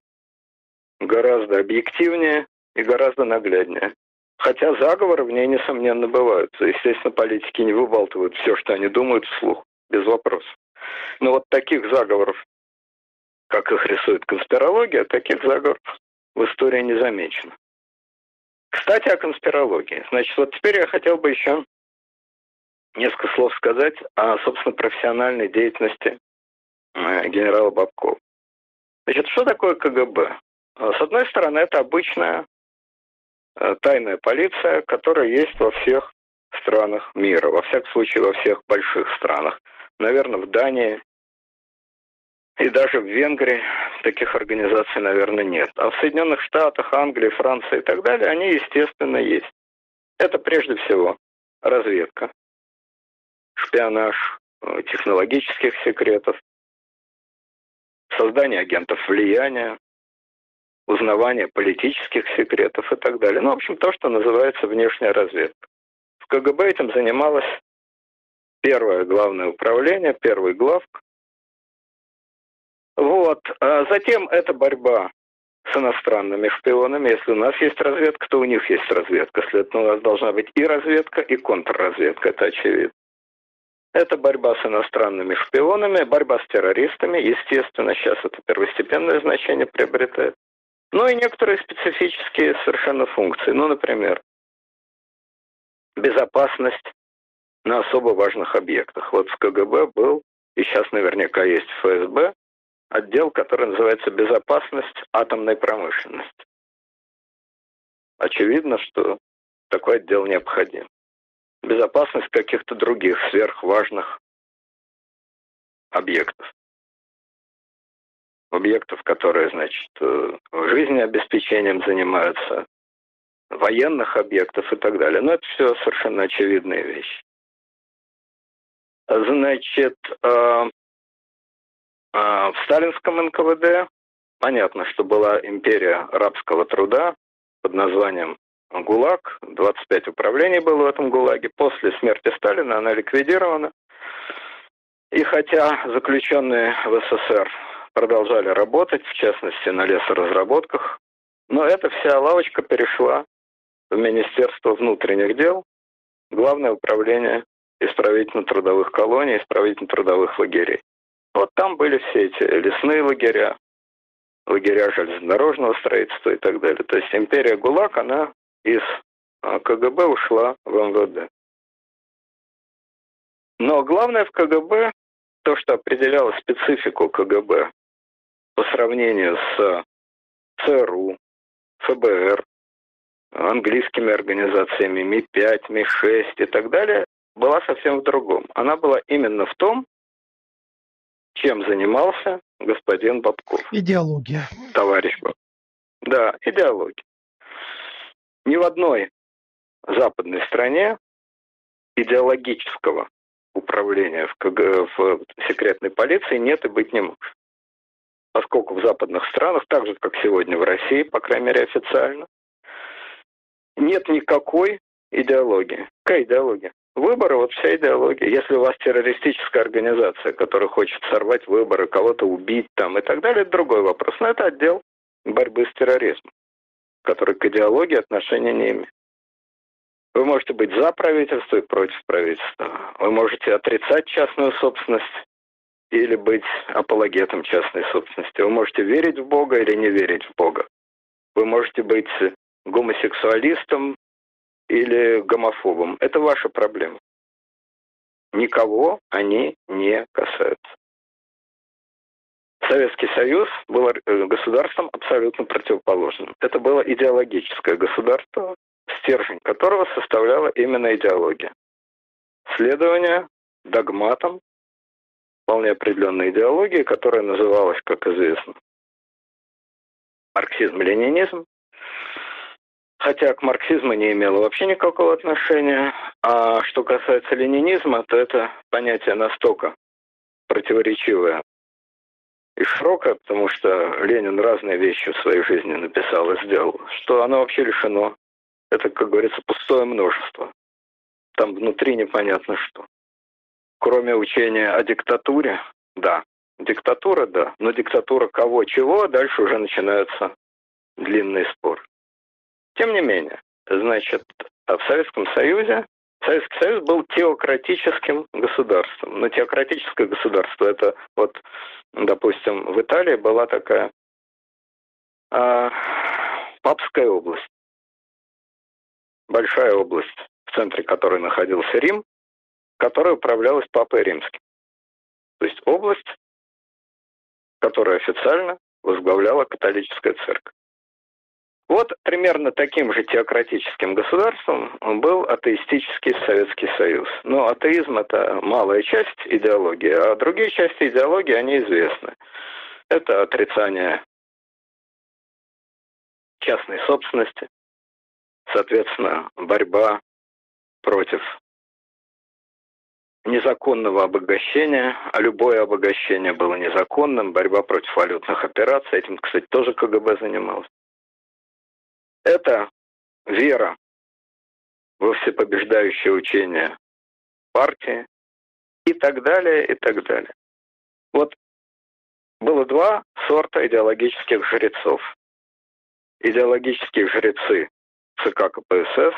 гораздо объективнее и гораздо нагляднее. Хотя заговоры в ней, несомненно, бывают. Естественно, политики не выбалтывают все, что они думают вслух, без вопросов. Но вот таких заговоров, как их рисует конспирология, таких заговоров в истории не замечено. Кстати, о конспирологии. Значит, вот теперь я хотел бы еще несколько слов сказать о, собственно, профессиональной деятельности э, генерала Бабкова. Значит, что такое КГБ? С одной стороны, это обычная тайная полиция, которая есть во всех странах мира, во всяком случае во всех больших странах. Наверное, в Дании и даже в Венгрии таких организаций, наверное, нет. А в Соединенных Штатах, Англии, Франции и так далее, они, естественно, есть. Это прежде всего разведка, шпионаж э, технологических секретов, создание агентов влияния, узнавание политических секретов и так далее. Ну, в общем, то, что называется внешняя разведка. В КГБ этим занималось первое главное управление, первый главк. Вот. А затем это борьба с иностранными шпионами. Если у нас есть разведка, то у них есть разведка. Следовательно, у нас должна быть и разведка, и контрразведка, это очевидно. Это борьба с иностранными шпионами, борьба с террористами. Естественно, сейчас это первостепенное значение приобретает. Ну и некоторые специфические совершенно функции. Ну, например, безопасность на особо важных объектах. Вот в КГБ был, и сейчас наверняка есть в ФСБ, отдел, который называется «Безопасность атомной промышленности». Очевидно, что такой отдел необходим. Безопасность каких-то других сверхважных объектов. Объектов, которые, значит, жизнеобеспечением занимаются, военных объектов и так далее. Но это все совершенно очевидные вещи. Значит, в сталинском НКВД понятно, что была империя рабского труда под названием ГУЛАГ. 25 управлений было в этом ГУЛАГе. После смерти Сталина она ликвидирована. И хотя заключенные в СССР продолжали работать, в частности на лесоразработках, но эта вся лавочка перешла в Министерство внутренних дел, Главное управление исправительно-трудовых колоний, исправительно-трудовых лагерей. Вот там были все эти лесные лагеря, лагеря железнодорожного строительства и так далее. То есть империя ГУЛАГ, она из а, КГБ ушла в МВД. Но главное в КГБ, то, что определяло специфику КГБ по сравнению с ЦРУ, ФБР, английскими организациями Ми-5, Ми-6 и так далее, была совсем в другом. Она была именно в том, чем занимался господин Бабков. Идеология. Товарищ Бабков. Да, идеология. Ни в одной западной стране идеологического управления в, КГ, в секретной полиции нет и быть не может. Поскольку в западных странах, так же, как сегодня в России, по крайней мере официально, нет никакой идеологии. Какая идеология? Выборы, вот вся идеология. Если у вас террористическая организация, которая хочет сорвать выборы, кого-то убить там и так далее, это другой вопрос. Но это отдел борьбы с терроризмом, который к идеологии отношения не имеет. Вы можете быть за правительство и против правительства. Вы можете отрицать частную собственность или быть апологетом частной собственности. Вы можете верить в Бога или не верить в Бога. Вы можете быть гомосексуалистом или гомофобом. Это ваша проблема. Никого они не касаются. Советский Союз был э, государством абсолютно противоположным. Это было идеологическое государство, стержень которого составляла именно идеология. Следование догматам вполне определенной идеологии, которая называлась, как известно, марксизм-ленинизм, хотя к марксизму не имело вообще никакого отношения. А что касается ленинизма, то это понятие настолько противоречивое и широкое, потому что Ленин разные вещи в своей жизни написал и сделал, что оно вообще лишено это, как говорится, пустое множество. Там внутри непонятно что. Кроме учения о диктатуре, да. Диктатура, да. Но диктатура кого, чего, дальше уже начинается длинный спор. Тем не менее, значит, в Советском Союзе Советский Союз был теократическим государством. Но теократическое государство это вот, допустим, в Италии была такая э, папская область большая область, в центре которой находился Рим, которая управлялась Папой Римским. То есть область, которая официально возглавляла католическая церковь. Вот примерно таким же теократическим государством был атеистический Советский Союз. Но атеизм – это малая часть идеологии, а другие части идеологии, они известны. Это отрицание частной собственности, Соответственно, борьба против незаконного обогащения, а любое обогащение было незаконным, борьба против валютных операций, этим, кстати, тоже КГБ занималось. Это вера во всепобеждающее учение партии и так далее, и так далее. Вот было два сорта идеологических жрецов. Идеологические жрецы ЦК КПСС,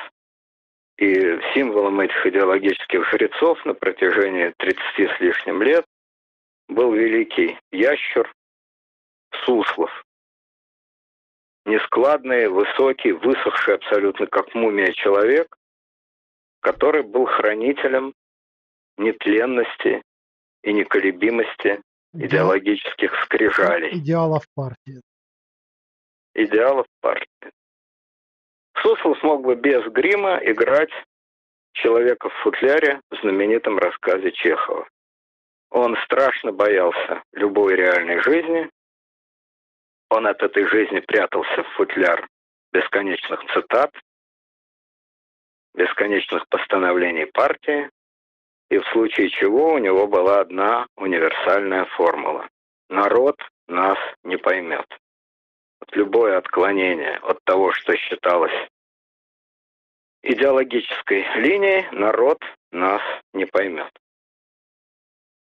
и символом этих идеологических жрецов на протяжении 30 с лишним лет был великий ящер Суслов. Нескладный, высокий, высохший абсолютно как мумия человек, который был хранителем нетленности и неколебимости идеологических скрижалей. Идеалов партии. Идеалов партии. Суслов смог бы без грима играть человека в футляре в знаменитом рассказе Чехова. Он страшно боялся любой реальной жизни. Он от этой жизни прятался в футляр бесконечных цитат, бесконечных постановлений партии, и в случае чего у него была одна универсальная формула. Народ нас не поймет любое отклонение от того, что считалось идеологической линией, народ нас не поймет.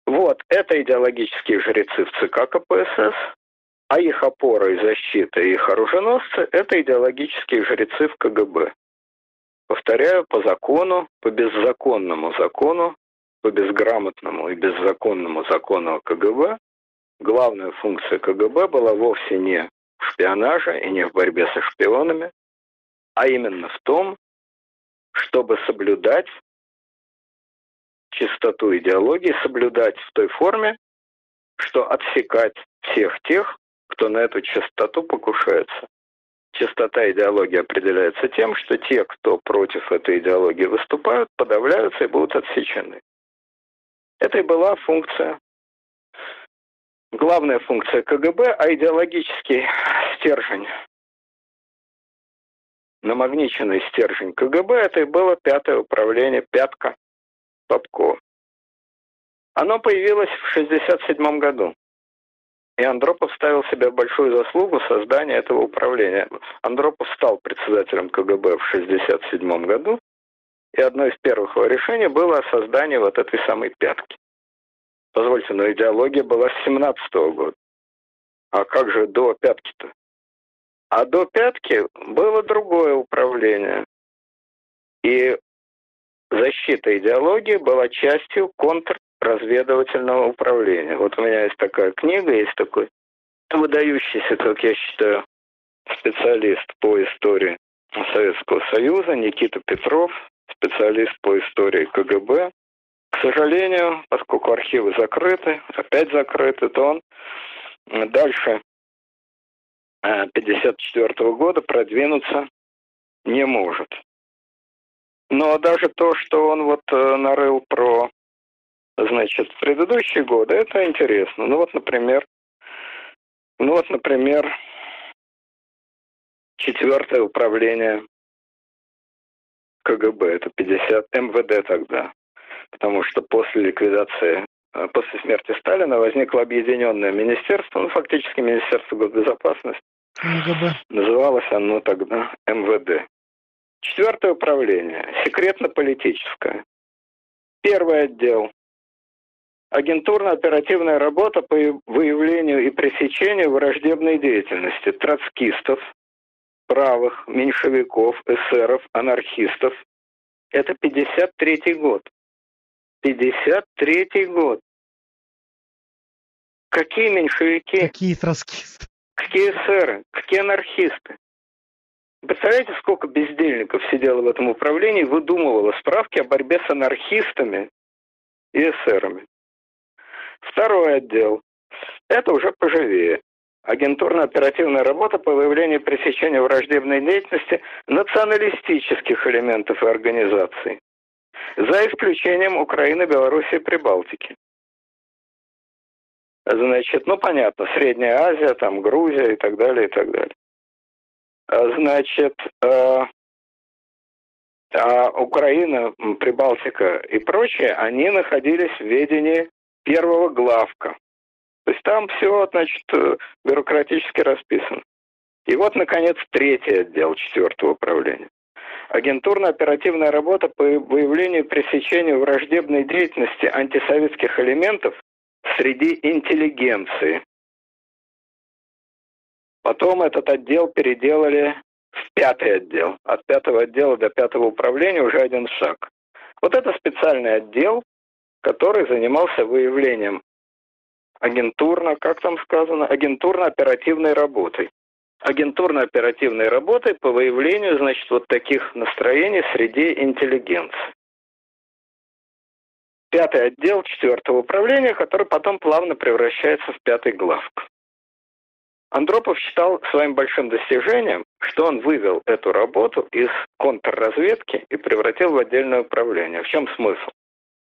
Вот, это идеологические жрецы в ЦК КПСС, а их опора и защита, и их оруженосцы – это идеологические жрецы в КГБ. Повторяю, по закону, по беззаконному закону, по безграмотному и беззаконному закону КГБ главная функция КГБ была вовсе не в шпионаже и не в борьбе со шпионами, а именно в том, чтобы соблюдать чистоту идеологии, соблюдать в той форме, что отсекать всех тех, кто на эту чистоту покушается. Чистота идеологии определяется тем, что те, кто против этой идеологии выступают, подавляются и будут отсечены. Это и была функция, главная функция КГБ, а идеологический стержень, намагниченный стержень КГБ, это и было пятое управление, пятка Попко. Оно появилось в 1967 году. И Андропов ставил себе большую заслугу создания этого управления. Андропов стал председателем КГБ в 1967 году, и одно из первых его решений было создание вот этой самой пятки. Позвольте, но идеология была с 17 -го года. А как же до пятки-то? А до пятки было другое управление. И защита идеологии была частью контрразведывательного управления. Вот у меня есть такая книга, есть такой выдающийся, как я считаю, специалист по истории Советского Союза Никита Петров, специалист по истории КГБ. К сожалению, поскольку архивы закрыты, опять закрыты, то он дальше 1954 э, года продвинуться не может. Но даже то, что он вот э, нарыл про, значит, предыдущие годы, это интересно. Ну вот, например, ну вот, например, четвертое управление КГБ, это 50 МВД тогда. Потому что после ликвидации, э, после смерти Сталина возникло объединенное министерство, ну фактически Министерство госбезопасности. МГБ. Называлось оно тогда МВД. Четвертое управление, секретно-политическое. Первый отдел. Агентурно-оперативная работа по выявлению и пресечению враждебной деятельности троцкистов, правых, меньшевиков, эсеров, анархистов. Это 53 год. 53 год. Какие меньшевики? Какие троцкисты? Какие эсеры? Какие анархисты? Представляете, сколько бездельников сидело в этом управлении, выдумывало справки о борьбе с анархистами и эсерами. Второй отдел. Это уже поживее. Агентурно-оперативная работа по выявлению и пресечению враждебной деятельности националистических элементов и организаций. За исключением Украины, Белоруссии Прибалтики. Значит, ну понятно, Средняя Азия, там Грузия и так далее, и так далее. А, значит, э, а Украина, Прибалтика и прочее, они находились в ведении первого главка. То есть там все, значит, э, бюрократически расписано. И вот, наконец, третий отдел четвертого управления. Агентурно-оперативная работа по выявлению и пресечению враждебной деятельности антисоветских элементов среди интеллигенции. Потом этот отдел переделали в пятый отдел. От пятого отдела до пятого управления уже один шаг. Вот это специальный отдел, который занимался выявлением агентурно, как там сказано, агентурно-оперативной работой. Агентурно-оперативной работой по выявлению, значит, вот таких настроений среди интеллигенции. Пятый отдел четвертого управления, который потом плавно превращается в пятый главк. Андропов считал своим большим достижением, что он вывел эту работу из контрразведки и превратил в отдельное управление. В чем смысл,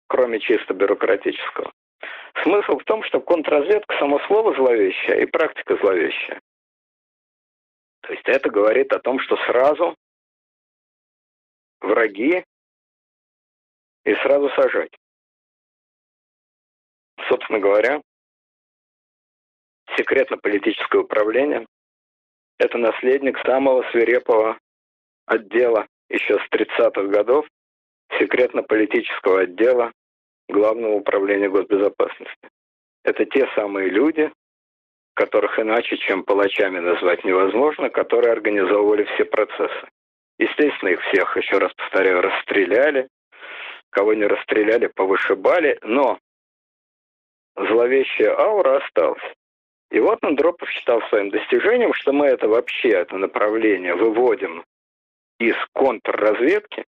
кроме чисто бюрократического? Смысл в том, что контрразведка само слово зловещее и практика зловещая. То есть это говорит о том, что сразу враги и сразу сажать. Собственно говоря, секретно-политическое управление. Это наследник самого свирепого отдела еще с 30-х годов, секретно-политического отдела Главного управления госбезопасности. Это те самые люди, которых иначе, чем палачами назвать невозможно, которые организовывали все процессы. Естественно, их всех, еще раз повторяю, расстреляли, кого не расстреляли, повышибали, но зловещая аура осталась. И вот Андропов считал своим достижением, что мы это вообще, это направление выводим из контрразведки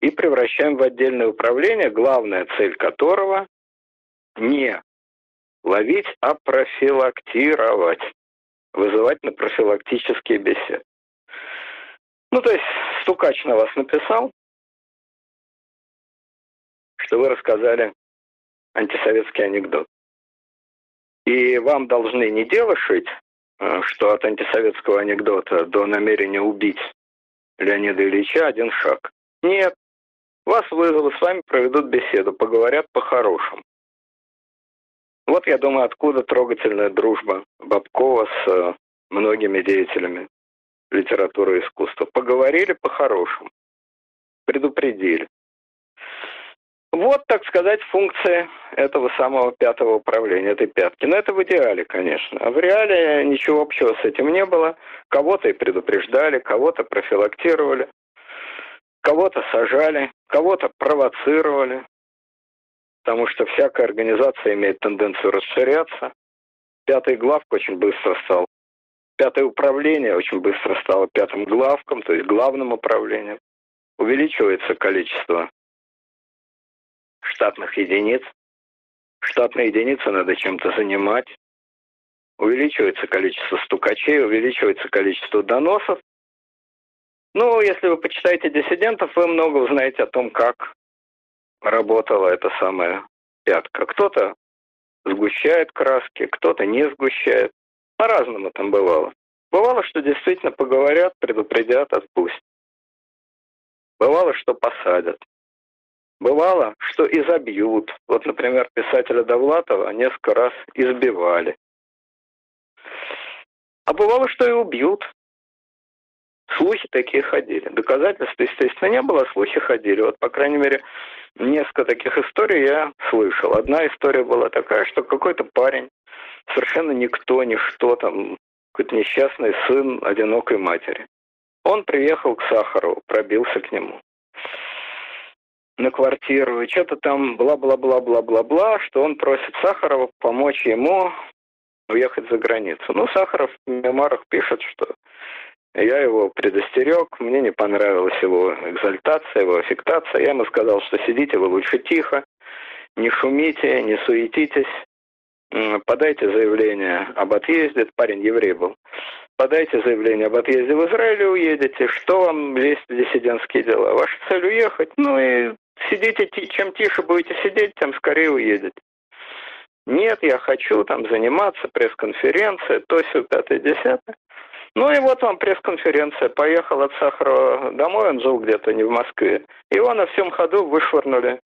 и превращаем в отдельное управление, главная цель которого не ловить, а профилактировать, вызывать на профилактические беседы. Ну, то есть Стукач на вас написал, что вы рассказали антисоветский анекдот. И вам должны не дело шить, э, что от антисоветского анекдота до намерения убить Леонида Ильича один шаг. Нет. Вас вызовут, с вами проведут беседу, поговорят по-хорошему. Вот, я думаю, откуда трогательная дружба Бабкова с э, многими деятелями литературы и искусства. Поговорили по-хорошему, предупредили. Вот, так сказать, функция этого самого пятого управления, этой пятки. Но это в идеале, конечно. А в реале ничего общего с этим не было. Кого-то и предупреждали, кого-то профилактировали, кого-то сажали, кого-то провоцировали. Потому что всякая организация имеет тенденцию расширяться. Пятый главк очень быстро стал. Пятое управление очень быстро стало пятым главком, то есть главным управлением. Увеличивается количество штатных единиц. Штатные единицы надо чем-то занимать. Увеличивается количество стукачей, увеличивается количество доносов. Ну, если вы почитаете диссидентов, вы много узнаете о том, как работала эта самая пятка. Кто-то сгущает краски, кто-то не сгущает. По-разному там бывало. Бывало, что действительно поговорят, предупредят, отпустят. Бывало, что посадят. Бывало, что и забьют. Вот, например, писателя Довлатова несколько раз избивали. А бывало, что и убьют. Слухи такие ходили. Доказательств, естественно, не было, слухи ходили. Вот, по крайней мере, несколько таких историй я слышал. Одна история была такая, что какой-то парень, совершенно никто, ничто, там, какой-то несчастный сын одинокой матери. Он приехал к Сахарову, пробился к нему на квартиру, и что-то там бла-бла-бла-бла-бла-бла, что он просит Сахарова помочь ему уехать за границу. Ну, Сахаров в мемуарах пишет, что я его предостерег, мне не понравилась его экзальтация, его аффектация. Я ему сказал, что сидите вы лучше тихо, не шумите, не суетитесь, подайте заявление об отъезде. Парень еврей был. Подайте заявление об отъезде в Израиль и уедете. Что вам лезть в диссидентские дела? Ваша цель уехать. Ну и сидите, чем тише будете сидеть, тем скорее уедете. Нет, я хочу там заниматься, пресс-конференция, то все, пятое, десятое. Ну и вот вам пресс-конференция. Поехал от Сахарова домой, он жил где-то не в Москве. Его на всем ходу вышвырнули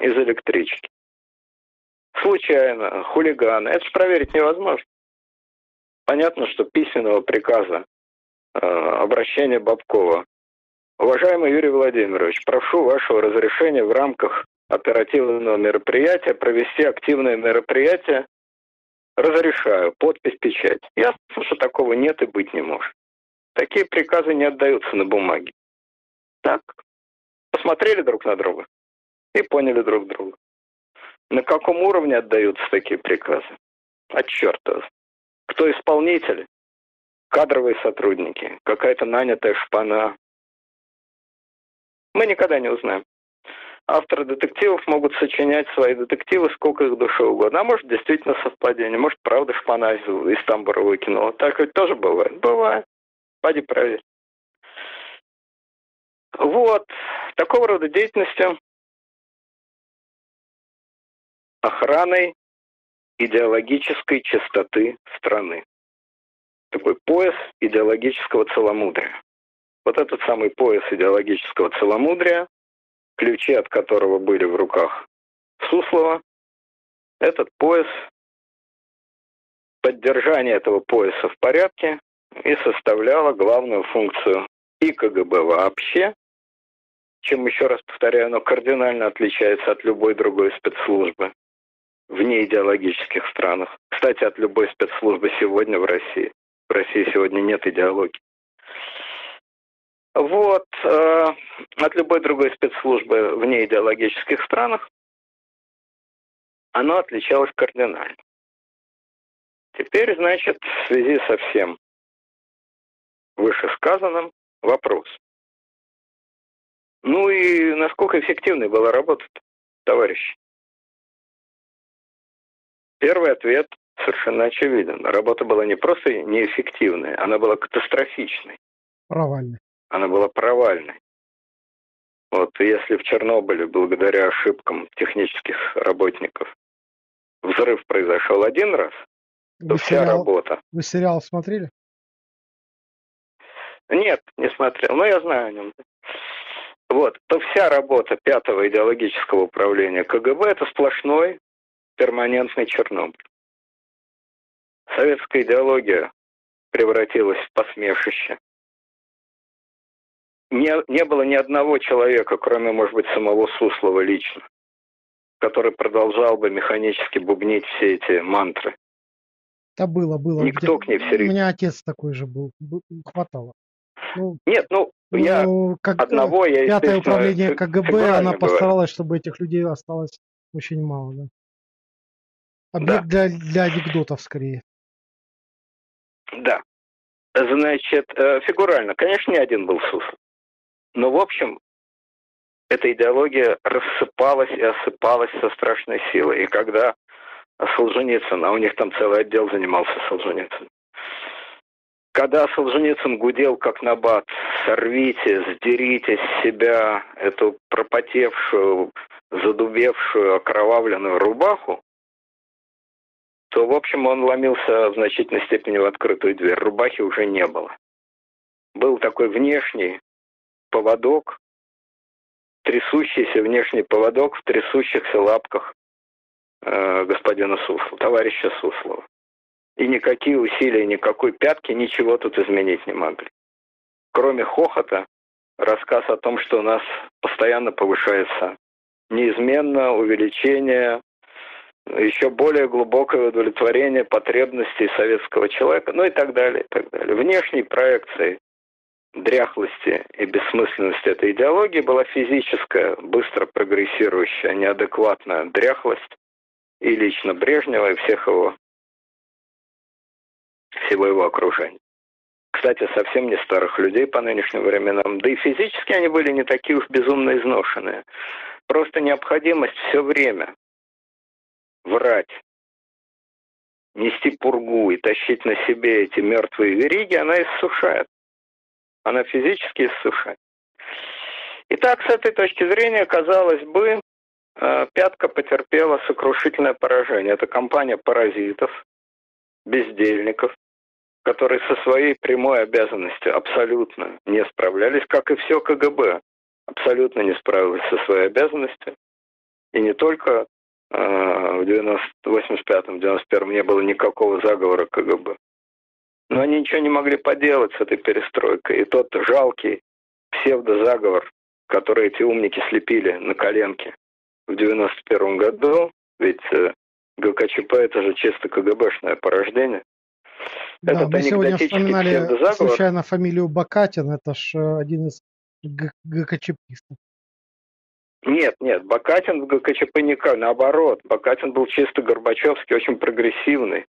из электрички. Случайно, хулиганы. Это же проверить невозможно. Понятно, что письменного приказа э, обращения Бабкова. Уважаемый Юрий Владимирович, прошу вашего разрешения в рамках оперативного мероприятия провести активное мероприятие Разрешаю. Подпись, печать. Ясно, что такого нет и быть не может. Такие приказы не отдаются на бумаге. Так. Посмотрели друг на друга и поняли друг друга. На каком уровне отдаются такие приказы? От черта. Кто исполнители? Кадровые сотрудники, какая-то нанятая шпана. Мы никогда не узнаем авторы детективов могут сочинять свои детективы сколько их душе угодно. А может, действительно совпадение. Может, правда шпана из, тамбура выкинула. Так ведь тоже бывает. Бывает. Пойди проверь. Вот. Такого рода деятельностью охраной идеологической чистоты страны. Такой пояс идеологического целомудрия. Вот этот самый пояс идеологического целомудрия ключи от которого были в руках Суслова, этот пояс, поддержание этого пояса в порядке и составляло главную функцию и КГБ вообще, чем, еще раз повторяю, оно кардинально отличается от любой другой спецслужбы в неидеологических странах. Кстати, от любой спецслужбы сегодня в России. В России сегодня нет идеологии. Вот, э, от любой другой спецслужбы в неидеологических странах оно отличалось кардинально. Теперь, значит, в связи со всем вышесказанным вопрос. Ну и насколько эффективной была работа, товарищи? Первый ответ совершенно очевиден. Работа была не просто неэффективной, она была катастрофичной. Провальной. Она была провальной. Вот если в Чернобыле, благодаря ошибкам технических работников, взрыв произошел один раз, то Вы вся сериал, работа. вы сериал смотрели? Нет, не смотрел, но я знаю о нем. Вот, то вся работа пятого идеологического управления КГБ это сплошной перманентный Чернобыль. Советская идеология превратилась в посмешище. Не, не было ни одного человека, кроме, может быть, самого Суслова лично, который продолжал бы механически бубнить все эти мантры. Да было, было. Никто Где- к ней всерьез. У меня отец такой же был. Хватало. Ну, Нет, ну, я ну, как, э, одного я, Пятое управление КГБ, она постаралась, чтобы этих людей осталось очень мало, да. Объект для, для анекдотов скорее. Да. Значит, э, фигурально, конечно, не один был Суслов. Но, в общем, эта идеология рассыпалась и осыпалась со страшной силой. И когда Солженицын, а у них там целый отдел занимался Солженицын, когда Солженицын гудел как набат, сорвите, сдерите с себя эту пропотевшую, задубевшую, окровавленную рубаху, то, в общем, он ломился в значительной степени в открытую дверь. Рубахи уже не было. Был такой внешний поводок, трясущийся внешний поводок в трясущихся лапках э, господина Суслова, товарища Суслова. И никакие усилия, никакой пятки ничего тут изменить не могли. Кроме хохота, рассказ о том, что у нас постоянно повышается неизменно увеличение, еще более глубокое удовлетворение потребностей советского человека, ну и так далее, и так далее. Внешней проекцией дряхлости и бессмысленности этой идеологии была физическая, быстро прогрессирующая, неадекватная дряхлость и лично Брежнева, и всех его, всего его окружения. Кстати, совсем не старых людей по нынешним временам, да и физически они были не такие уж безумно изношенные. Просто необходимость все время врать, нести пургу и тащить на себе эти мертвые вериги, она иссушает. Она физически иссушает. Итак, с этой точки зрения, казалось бы, э, пятка потерпела сокрушительное поражение. Это компания паразитов, бездельников, которые со своей прямой обязанностью абсолютно не справлялись, как и все КГБ, абсолютно не справились со своей обязанностью. И не только э, в 85-91 не было никакого заговора КГБ. Но они ничего не могли поделать с этой перестройкой. И тот жалкий псевдозаговор, который эти умники слепили на коленке в 91 году, ведь э, ГКЧП это же чисто КГБшное порождение. Да, Этот мы сегодня вспоминали случайно фамилию Бакатин, это ж э, один из ГКЧПистов. Нет, нет, Бакатин в ГКЧП никак, наоборот. Бакатин был чисто Горбачевский, очень прогрессивный.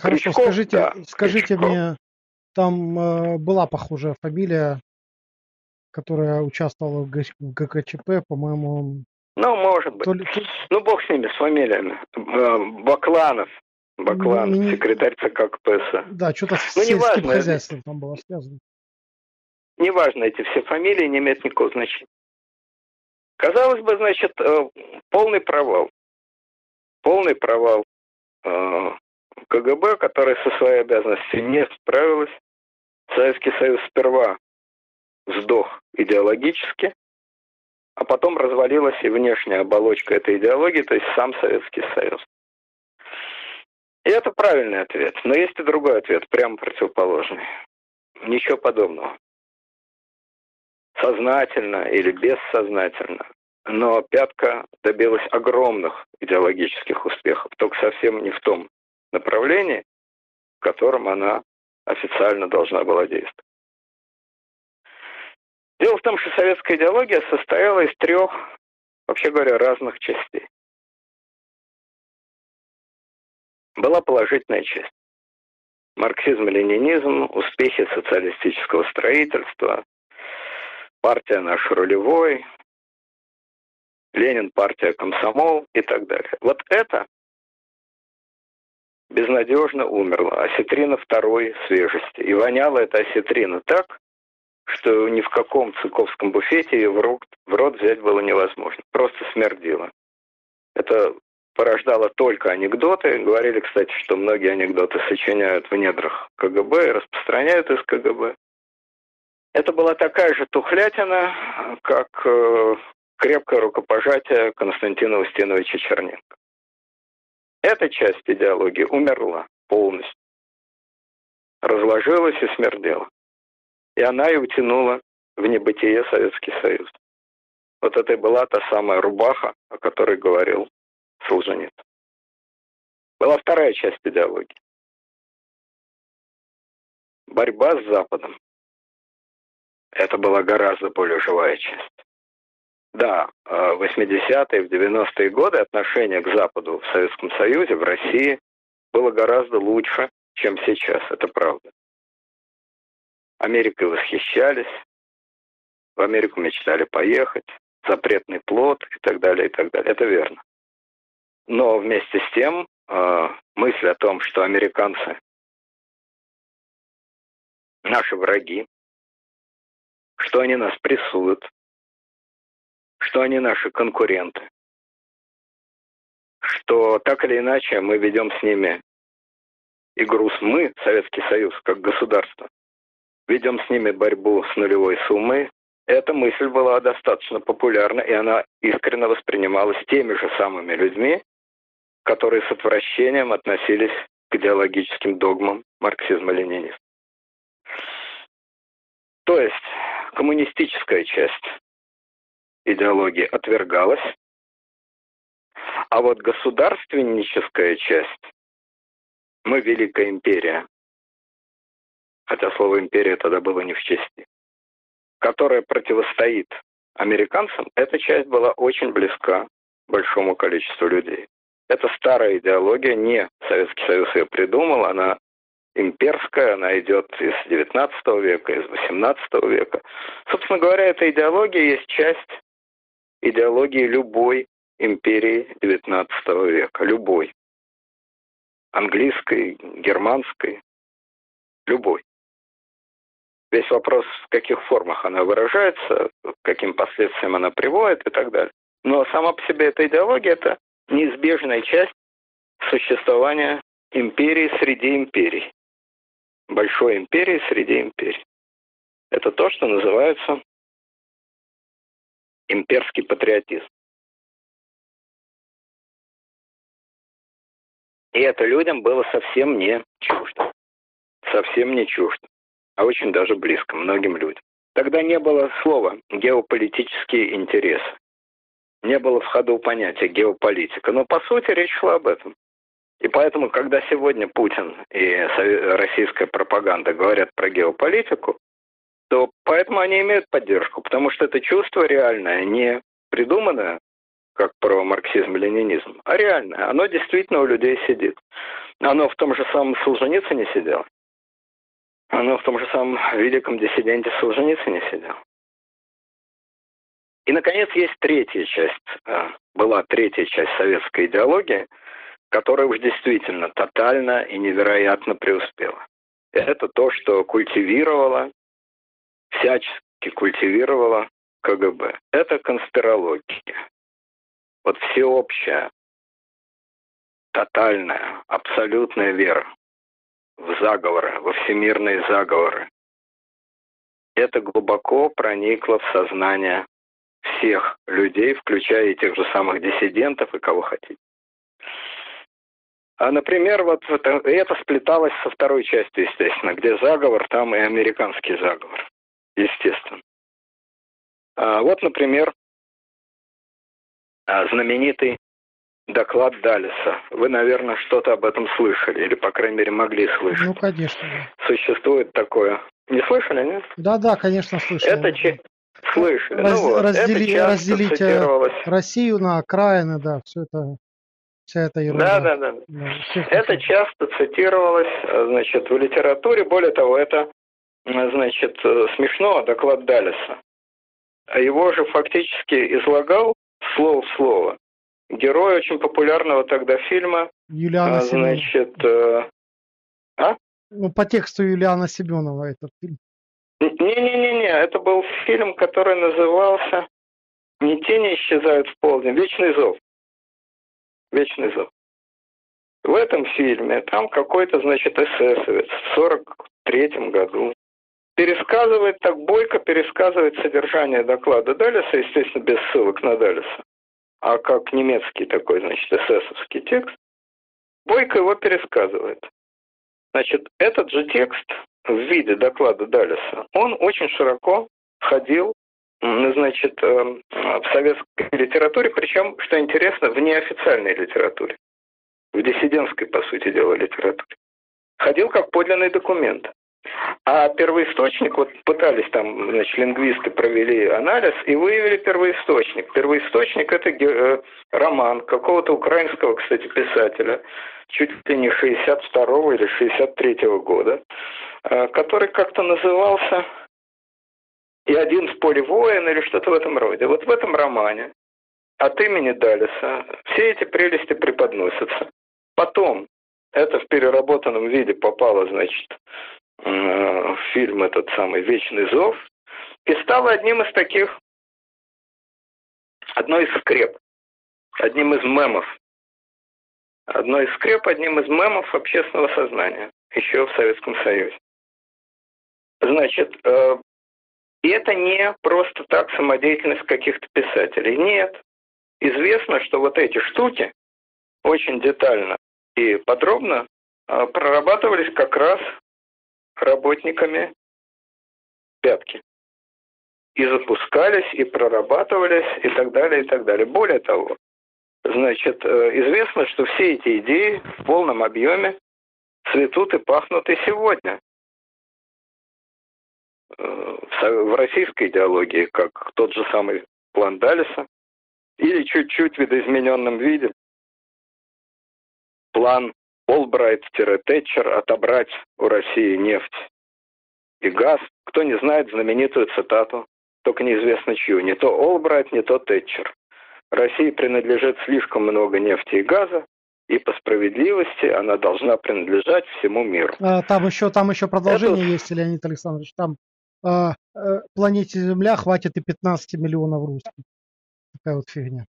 Хорошо, Крючков, скажите, да, скажите Крючков. мне, там э, была похожая фамилия, которая участвовала в, ГКЧП, по-моему, Ну, может быть. то ли, то- Ну, бог с ними, с фамилиями. Э, Бакланов. Бакланов, не- секретарь ЦК КПСС. да, что-то с Ну, сельским это- хозяйством там было связано. Неважно, эти все фамилии не имеют никакого значения. Казалось бы, значит, э, полный провал. Полный провал э, КГБ, которая со своей обязанностью не справилась. Советский Союз сперва сдох идеологически, а потом развалилась и внешняя оболочка этой идеологии, то есть сам Советский Союз. И это правильный ответ. Но есть и другой ответ, прямо противоположный. Ничего подобного сознательно или бессознательно. Но пятка добилась огромных идеологических успехов, только совсем не в том направлении, в котором она официально должна была действовать. Дело в том, что советская идеология состояла из трех, вообще говоря, разных частей. Была положительная часть. Марксизм-ленинизм, успехи социалистического строительства, партия наш рулевой, Ленин, партия комсомол и так далее. Вот это безнадежно умерла. Осетрина второй свежести. И воняла эта осетрина так, что ни в каком цыковском буфете ее в рот, в рот взять было невозможно. Просто смердило. Это порождало только анекдоты. Говорили, кстати, что многие анекдоты сочиняют в недрах КГБ и распространяют из КГБ. Это была такая же тухлятина, как э, крепкое рукопожатие Константина Устиновича Черненко. Эта часть идеологии умерла полностью. Разложилась и смердела. И она и утянула в небытие Советский Союз. Вот это и была та самая рубаха, о которой говорил Солженицын. Была вторая часть идеологии. Борьба с Западом. Это была гораздо более живая часть. Да, э, в 80-е, в 90-е годы отношение к Западу в Советском Союзе, в России было гораздо лучше, чем сейчас, это правда. Америкой восхищались, в Америку мечтали поехать, запретный плод и так далее, и так далее. Это верно. Но вместе с тем э, мысль о том, что американцы наши враги, что они нас прессуют, что они наши конкуренты, что так или иначе мы ведем с ними игру с мы, Советский Союз, как государство, ведем с ними борьбу с нулевой суммой, эта мысль была достаточно популярна, и она искренне воспринималась теми же самыми людьми, которые с отвращением относились к идеологическим догмам марксизма-ленинизма. То есть коммунистическая часть идеологии отвергалась, а вот государственническая часть, мы Великая империя, хотя слово империя тогда было не в чести, которая противостоит американцам, эта часть была очень близка большому количеству людей. Это старая идеология, не Советский Союз ее придумал, она имперская, она идет из XIX века, из XVIII века. Собственно говоря, эта идеология есть часть идеологии любой империи XIX века, любой. Английской, германской, любой. Весь вопрос, в каких формах она выражается, каким последствиям она приводит и так далее. Но сама по себе эта идеология – это неизбежная часть существования империи среди империй. Большой империи среди империй. Это то, что называется имперский патриотизм. И это людям было совсем не чуждо. Совсем не чуждо. А очень даже близко многим людям. Тогда не было слова «геополитические интересы». Не было в ходу понятия «геополитика». Но по сути речь шла об этом. И поэтому, когда сегодня Путин и российская пропаганда говорят про геополитику, то поэтому они имеют поддержку, потому что это чувство реальное, не придуманное, как про марксизм-ленинизм, а реальное. Оно действительно у людей сидит. Оно в том же самом Солженицыне сидело. Оно в том же самом великом диссиденте Солженицыне сидел. И, наконец, есть третья часть, а, была третья часть советской идеологии, которая уж действительно тотально и невероятно преуспела. Это то, что культивировала всячески культивировала КГБ. Это конспирология. Вот всеобщая, тотальная, абсолютная вера в заговоры, во всемирные заговоры. Это глубоко проникло в сознание всех людей, включая и тех же самых диссидентов и кого хотите. А, например, вот это, это сплеталось со второй частью, естественно, где заговор, там и американский заговор естественно. А вот, например, а, знаменитый доклад Далиса. Вы, наверное, что-то об этом слышали, или, по крайней мере, могли слышать. Ну, конечно. Существует такое. Не слышали, нет? Да, да, конечно, слышали. Это че... Слышали. Раз, ну вот, раздели, это разделить э, Россию на окраины, да, все это Вся эта ерунда. Да, да, да. да это часто цитировалось, значит, в литературе. Более того, это, значит, смешно, доклад Даллеса. Его же фактически излагал слово в слово. Герой очень популярного тогда фильма. Юлиана а, значит, э, а? Ну, по тексту Юлиана Семенова этот фильм. Не-не-не, это был фильм, который назывался «Не тени исчезают в полдень», «Вечный зов». «Вечный зов». В этом фильме там какой-то, значит, эсэсовец в 43-м году пересказывает, так бойко пересказывает содержание доклада Далиса, естественно, без ссылок на Далиса, а как немецкий такой, значит, эсэсовский текст, бойко его пересказывает. Значит, этот же текст в виде доклада Далиса, он очень широко ходил значит, э, в советской литературе, причем, что интересно, в неофициальной литературе, в диссидентской, по сути дела, литературе. Ходил как подлинный документ. А первоисточник, вот пытались там, значит, лингвисты провели анализ и выявили первоисточник. Первоисточник – это э, роман какого-то украинского, кстати, писателя, чуть ли не 62 или 63 -го года, э, который как-то назывался «И один в поле воин» или что-то в этом роде. Вот в этом романе от имени Далиса все эти прелести преподносятся. Потом это в переработанном виде попало, значит, Э, фильм этот самый «Вечный зов» и стало одним из таких, одной из скреп, одним из мемов. Одной из скреп, одним из мемов общественного сознания еще в Советском Союзе. Значит, э, и это не просто так самодеятельность каких-то писателей. Нет. Известно, что вот эти штуки очень детально и подробно э, прорабатывались как раз работниками пятки. И запускались, и прорабатывались, и так далее, и так далее. Более того, значит, э, известно, что все эти идеи в полном объеме цветут и пахнут и сегодня. Э, в российской идеологии, как тот же самый план Далиса, или чуть-чуть в видоизмененном виде план Олбрайт-Тэтчер отобрать у России нефть и газ. Кто не знает знаменитую цитату, только неизвестно чью. Не то Олбрайт, не то Тэтчер. России принадлежит слишком много нефти и газа, и по справедливости она должна принадлежать всему миру. А, там еще, там еще продолжение Это... есть, Леонид Александрович. Там а, а, планете Земля хватит и 15 миллионов русских. Такая вот фигня.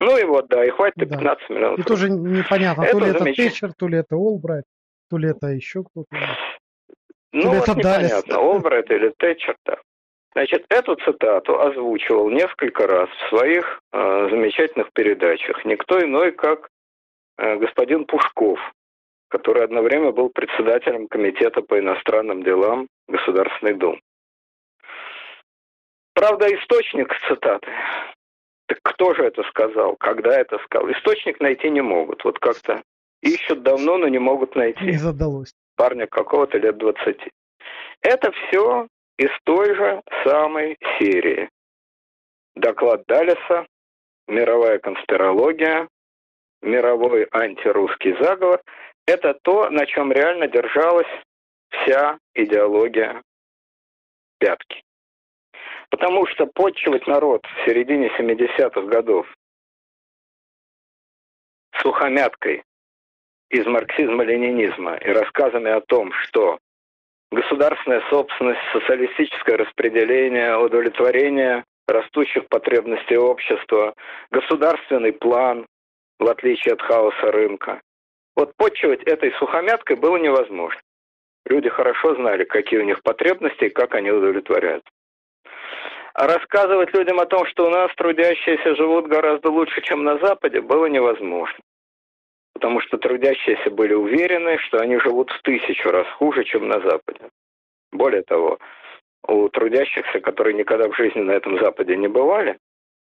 Ну и вот, да, и хватит да. 15 миллионов. И тоже непонятно, это то ли это Тэтчер, то ли это Олбрайт, то ли это еще кто-то. Ну, вот это непонятно, Олбрайт или Тэтчер, да. Значит, эту цитату озвучивал несколько раз в своих э, замечательных передачах никто иной, как э, господин Пушков, который одно время был председателем Комитета по иностранным делам Государственной Думы. Правда, источник цитаты так кто же это сказал? Когда это сказал? Источник найти не могут. Вот как-то ищут давно, но не могут найти. Не задалось. Парня какого-то лет 20. Это все из той же самой серии. Доклад Далиса, мировая конспирология, мировой антирусский заговор – это то, на чем реально держалась вся идеология пятки. Потому что подчивать народ в середине 70-х годов сухомяткой из марксизма-ленинизма и рассказами о том, что государственная собственность, социалистическое распределение, удовлетворение растущих потребностей общества, государственный план, в отличие от хаоса рынка. Вот подчивать этой сухомяткой было невозможно. Люди хорошо знали, какие у них потребности и как они удовлетворяют. Рассказывать людям о том, что у нас трудящиеся живут гораздо лучше, чем на Западе, было невозможно. Потому что трудящиеся были уверены, что они живут в тысячу раз хуже, чем на Западе. Более того, у трудящихся, которые никогда в жизни на этом Западе не бывали,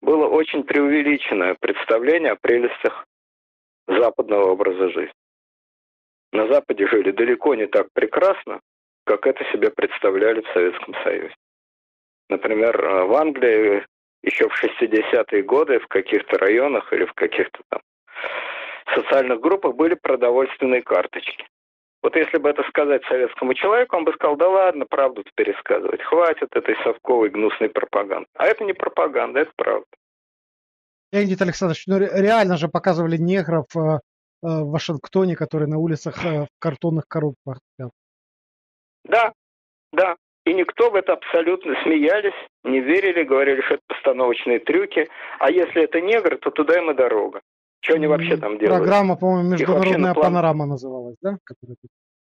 было очень преувеличенное представление о прелестях западного образа жизни. На Западе жили далеко не так прекрасно, как это себе представляли в Советском Союзе. Например, э, в Англии еще в 60-е годы в каких-то районах или в каких-то там социальных группах были продовольственные карточки. Вот если бы это сказать советскому человеку, он бы сказал, да ладно, правду пересказывать, хватит этой совковой гнусной пропаганды. А это не пропаганда, это правда. Леонид Александрович, ну реально же показывали негров э, э, в Вашингтоне, которые на улицах в картонных коробках. Да, да. И никто в это абсолютно смеялись, не верили, говорили, что это постановочные трюки. А если это негр, то туда им и дорога. Что они вообще там делают? Программа, по-моему, «Международная план... панорама» называлась, да?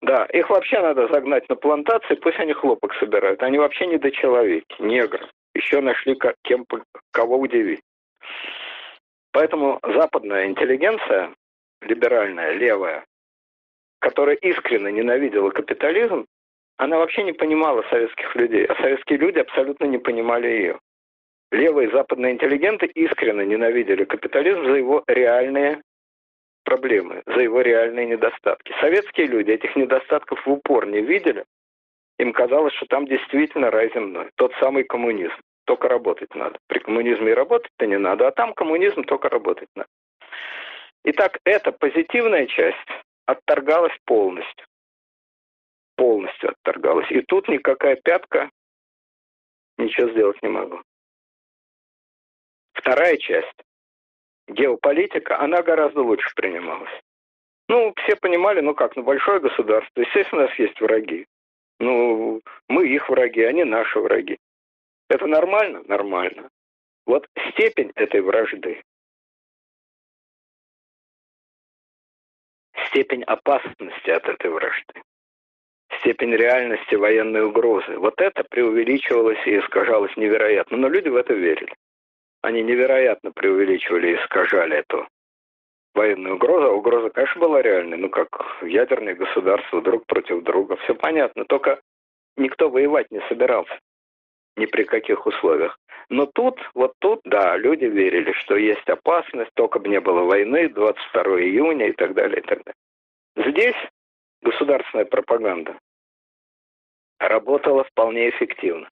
Да, их вообще надо загнать на плантации, пусть они хлопок собирают. Они вообще не недочеловеки, негры. Еще нашли кем, кого удивить. Поэтому западная интеллигенция, либеральная, левая, которая искренне ненавидела капитализм, она вообще не понимала советских людей, а советские люди абсолютно не понимали ее. Левые западные интеллигенты искренне ненавидели капитализм за его реальные проблемы, за его реальные недостатки. Советские люди этих недостатков в упор не видели. Им казалось, что там действительно рай земной, тот самый коммунизм. Только работать надо. При коммунизме и работать-то не надо, а там коммунизм только работать надо. Итак, эта позитивная часть отторгалась полностью. Полностью отторгалась. И тут никакая пятка ничего сделать не могла. Вторая часть, геополитика, она гораздо лучше принималась. Ну, все понимали, ну как, ну большое государство, естественно, у нас есть враги. Ну, мы их враги, они наши враги. Это нормально? Нормально. Вот степень этой вражды, степень опасности от этой вражды, степень реальности военной угрозы, вот это преувеличивалось и искажалось невероятно. Но люди в это верили. Они невероятно преувеличивали и искажали эту военную угрозу. А угроза, конечно, была реальной. Ну, как ядерные государства друг против друга. Все понятно. Только никто воевать не собирался. Ни при каких условиях. Но тут, вот тут, да, люди верили, что есть опасность, только бы не было войны, 22 июня и так далее, и так далее. Здесь государственная пропаганда работала вполне эффективно.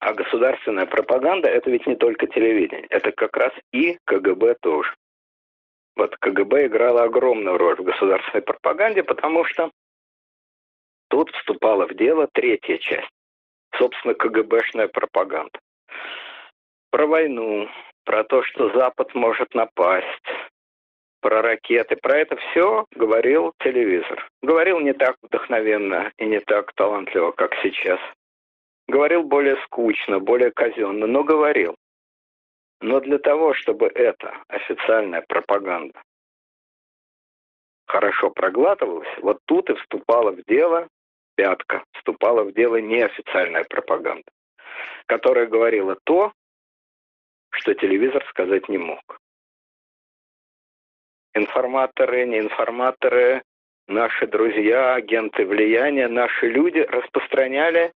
А государственная пропаганда – это ведь не только телевидение, это как раз и КГБ тоже. Вот КГБ играла огромную роль в государственной пропаганде, потому что тут вступала в дело третья часть, собственно, КГБшная пропаганда. Про войну, про то, что Запад может напасть, про ракеты, про это все говорил телевизор. Говорил не так вдохновенно и не так талантливо, как сейчас – Говорил более скучно, более казенно, но говорил. Но для того, чтобы эта официальная пропаганда хорошо проглатывалась, вот тут и вступала в дело пятка, вступала в дело неофициальная пропаганда, которая говорила то, что телевизор сказать не мог. Информаторы, неинформаторы, наши друзья, агенты влияния, наши люди распространяли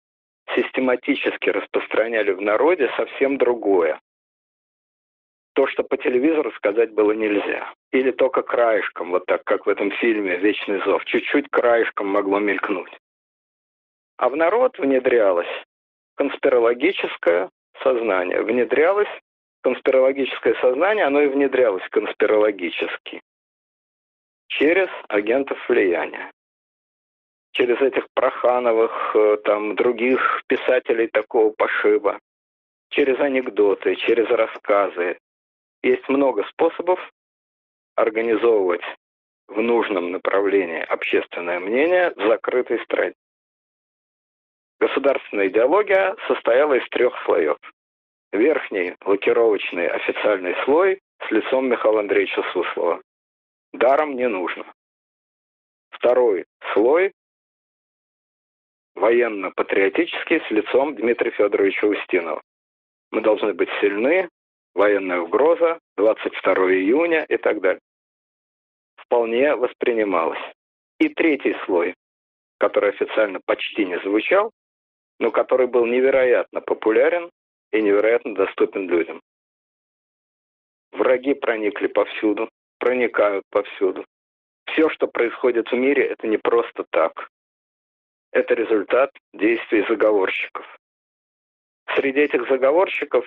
систематически распространяли в народе совсем другое. То, что по телевизору сказать было нельзя. Или только краешком, вот так, как в этом фильме «Вечный зов», чуть-чуть краешком могло мелькнуть. А в народ внедрялось конспирологическое сознание. Внедрялось конспирологическое сознание, оно и внедрялось конспирологически через агентов влияния через этих Прохановых, э, там, других писателей такого пошиба, через анекдоты, через рассказы. Есть много способов организовывать в нужном направлении общественное мнение в закрытой стране. Государственная идеология состояла из трех слоев. Верхний лакировочный официальный слой с лицом Михаила Андреевича Суслова. Даром не нужно. Второй слой военно-патриотический с лицом Дмитрия Федоровича Устинова. Мы должны быть сильны, военная угроза, 22 июня и так далее. Вполне воспринималось. И третий слой, который официально почти не звучал, но который был невероятно популярен и невероятно доступен людям. Враги проникли повсюду, проникают повсюду. Все, что происходит в мире, это не просто так это результат действий заговорщиков. Среди этих заговорщиков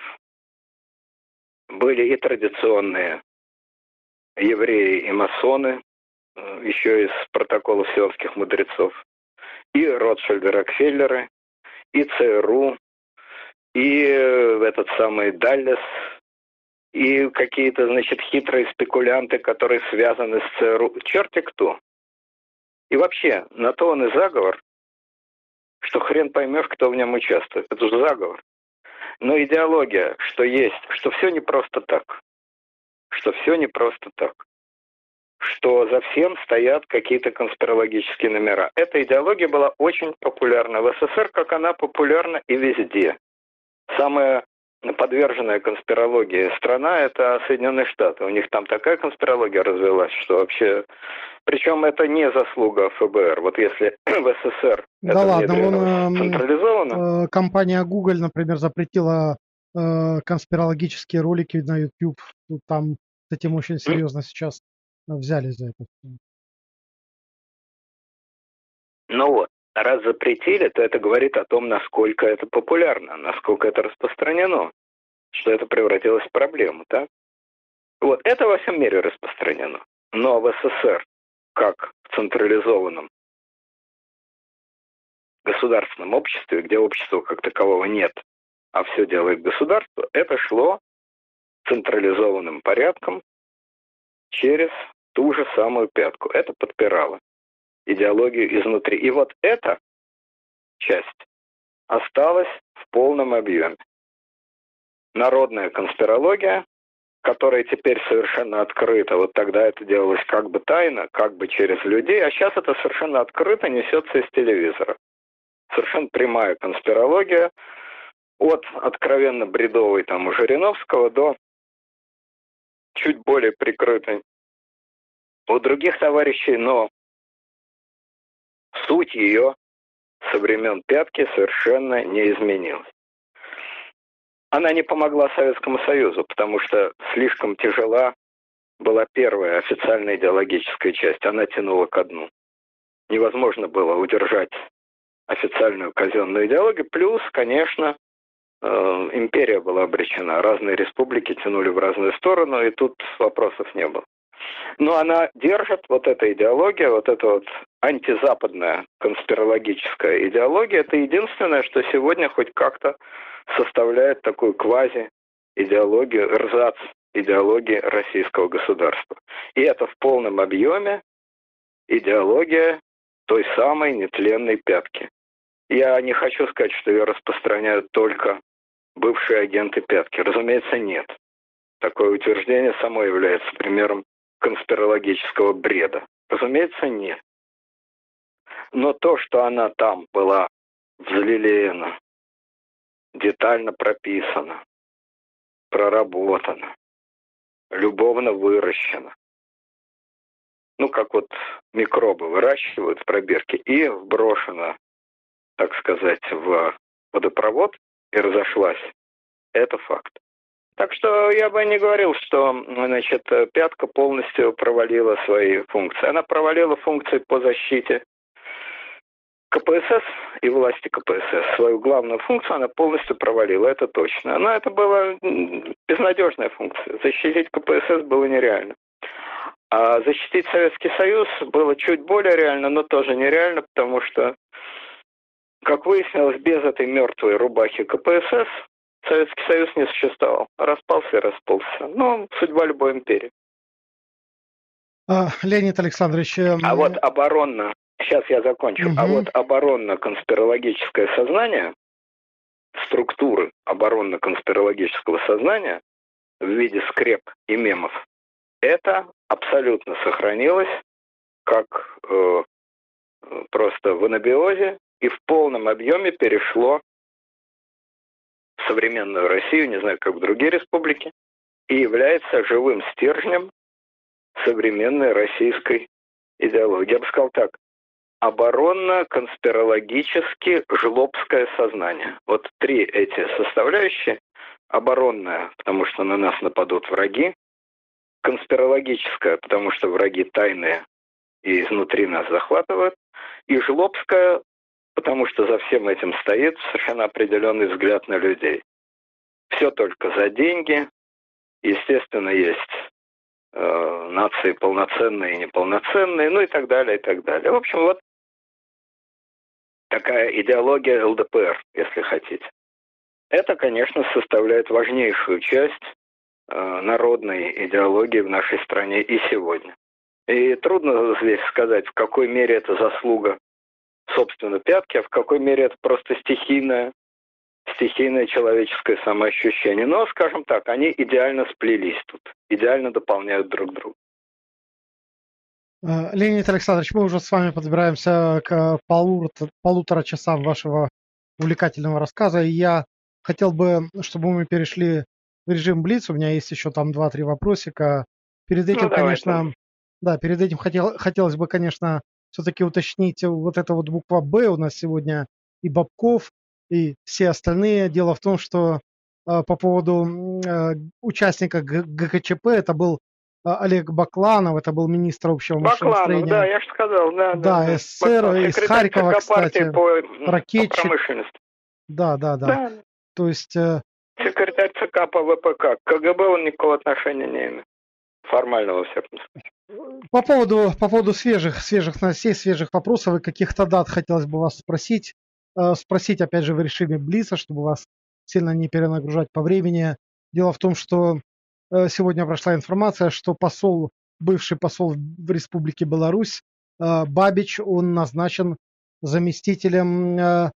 были и традиционные евреи и масоны, э, еще из протоколов сионских мудрецов, и Ротшильды Рокфеллеры, и ЦРУ, и э, этот самый Даллес, и какие-то, значит, хитрые спекулянты, которые связаны с ЦРУ. Черти кто. И вообще, на то он и заговор, что хрен поймешь, кто в нем участвует. Это же заговор. Но идеология, что есть, что все не просто так. Что все не просто так. Что за всем стоят какие-то конспирологические номера. Эта идеология была очень популярна в СССР, как она популярна и везде. Самая подверженная конспирологии страна – это Соединенные Штаты. У них там такая конспирология развелась, что вообще... Причем это не заслуга ФБР. Вот если в СССР да это ладно, он, эм, централизовано... Э, компания Google, например, запретила э, конспирологические ролики на YouTube. Там с этим очень серьезно сейчас взялись за это. Ну вот, раз запретили, то это говорит о том, насколько это популярно, насколько это распространено, что это превратилось в проблему, так? Вот, это во всем мире распространено. Но в СССР, как в централизованном государственном обществе, где общества как такового нет, а все делает государство, это шло централизованным порядком через ту же самую пятку. Это подпирало идеологию изнутри. И вот эта часть осталась в полном объеме. Народная конспирология, которая теперь совершенно открыта, вот тогда это делалось как бы тайно, как бы через людей, а сейчас это совершенно открыто несется из телевизора. Совершенно прямая конспирология, от откровенно бредовой там у Жириновского до чуть более прикрытой у других товарищей, но суть ее со времен пятки совершенно не изменилась. Она не помогла Советскому Союзу, потому что слишком тяжела была первая официальная идеологическая часть. Она тянула ко дну. Невозможно было удержать официальную казенную идеологию. Плюс, конечно, э, империя была обречена. Разные республики тянули в разную сторону, и тут вопросов не было. Но она держит, вот эта идеология, вот эта вот антизападная конспирологическая идеология, это единственное, что сегодня хоть как-то составляет такую квази-идеологию, рзац идеологии российского государства. И это в полном объеме идеология той самой нетленной пятки. Я не хочу сказать, что ее распространяют только бывшие агенты пятки. Разумеется, нет. Такое утверждение само является примером конспирологического бреда? Разумеется, нет. Но то, что она там была взлелеяна, детально прописана, проработана, любовно выращена, ну, как вот микробы выращивают в пробирке, и вброшена, так сказать, в водопровод и разошлась. Это факт. Так что я бы не говорил, что значит, пятка полностью провалила свои функции. Она провалила функции по защите КПСС и власти КПСС. Свою главную функцию она полностью провалила, это точно. Но это была безнадежная функция. Защитить КПСС было нереально. А защитить Советский Союз было чуть более реально, но тоже нереально, потому что, как выяснилось, без этой мертвой рубахи КПСС Советский Союз не существовал. Распался и расползся. Ну, судьба любой империи. А, Леонид Александрович... Э, а вот оборонно, сейчас я закончу, угу. а вот оборонно-конспирологическое сознание, структуры оборонно-конспирологического сознания в виде скреп и мемов, это абсолютно сохранилось как э, просто в анабиозе и в полном объеме перешло современную Россию, не знаю, как в другие республики, и является живым стержнем современной российской идеологии. Я бы сказал так, оборонно-конспирологически жлобское сознание. Вот три эти составляющие. Оборонное, потому что на нас нападут враги. Конспирологическое, потому что враги тайные и изнутри нас захватывают. И жлобское, потому что за всем этим стоит совершенно определенный взгляд на людей. Все только за деньги, Естественно, есть э, нации полноценные и неполноценные, ну и так далее, и так далее. В общем, вот такая идеология ЛДПР, если хотите. Это, конечно, составляет важнейшую часть э, народной идеологии в нашей стране и сегодня. И трудно здесь сказать, в какой мере это заслуга, собственно, пятки, а в какой мере это просто стихийное, стихийное человеческое самоощущение. Но, скажем так, они идеально сплелись тут, идеально дополняют друг друга. Э, Леонид Александрович, мы уже с вами подбираемся к полутора, полутора часам вашего увлекательного рассказа, и я хотел бы, чтобы мы перешли в режим Блиц. У меня есть еще там два-три вопросика. Перед этим, ну, конечно, да, перед этим хотел, хотелось бы, конечно, все-таки уточнить вот эта вот буква «Б» у нас сегодня и Бабков, и все остальные. Дело в том, что э, по поводу э, участника ГКЧП, это был э, Олег Бакланов, это был министр общего Бакланов, да, я же сказал, да. Да, да СССР, Бакланов, из Харькова, кстати, по, ракетчик. По да, да, да, да. То есть... Э, Секретарь ЦК по ВПК. К КГБ он никакого отношения не имеет. Формального, во всяком случае. По поводу, по поводу свежих, свежих новостей, свежих вопросов и каких-то дат хотелось бы вас спросить. Э, спросить, опять же, в режиме Блица, чтобы вас сильно не перенагружать по времени. Дело в том, что э, сегодня прошла информация, что посол, бывший посол в Республике Беларусь, э, Бабич, он назначен заместителем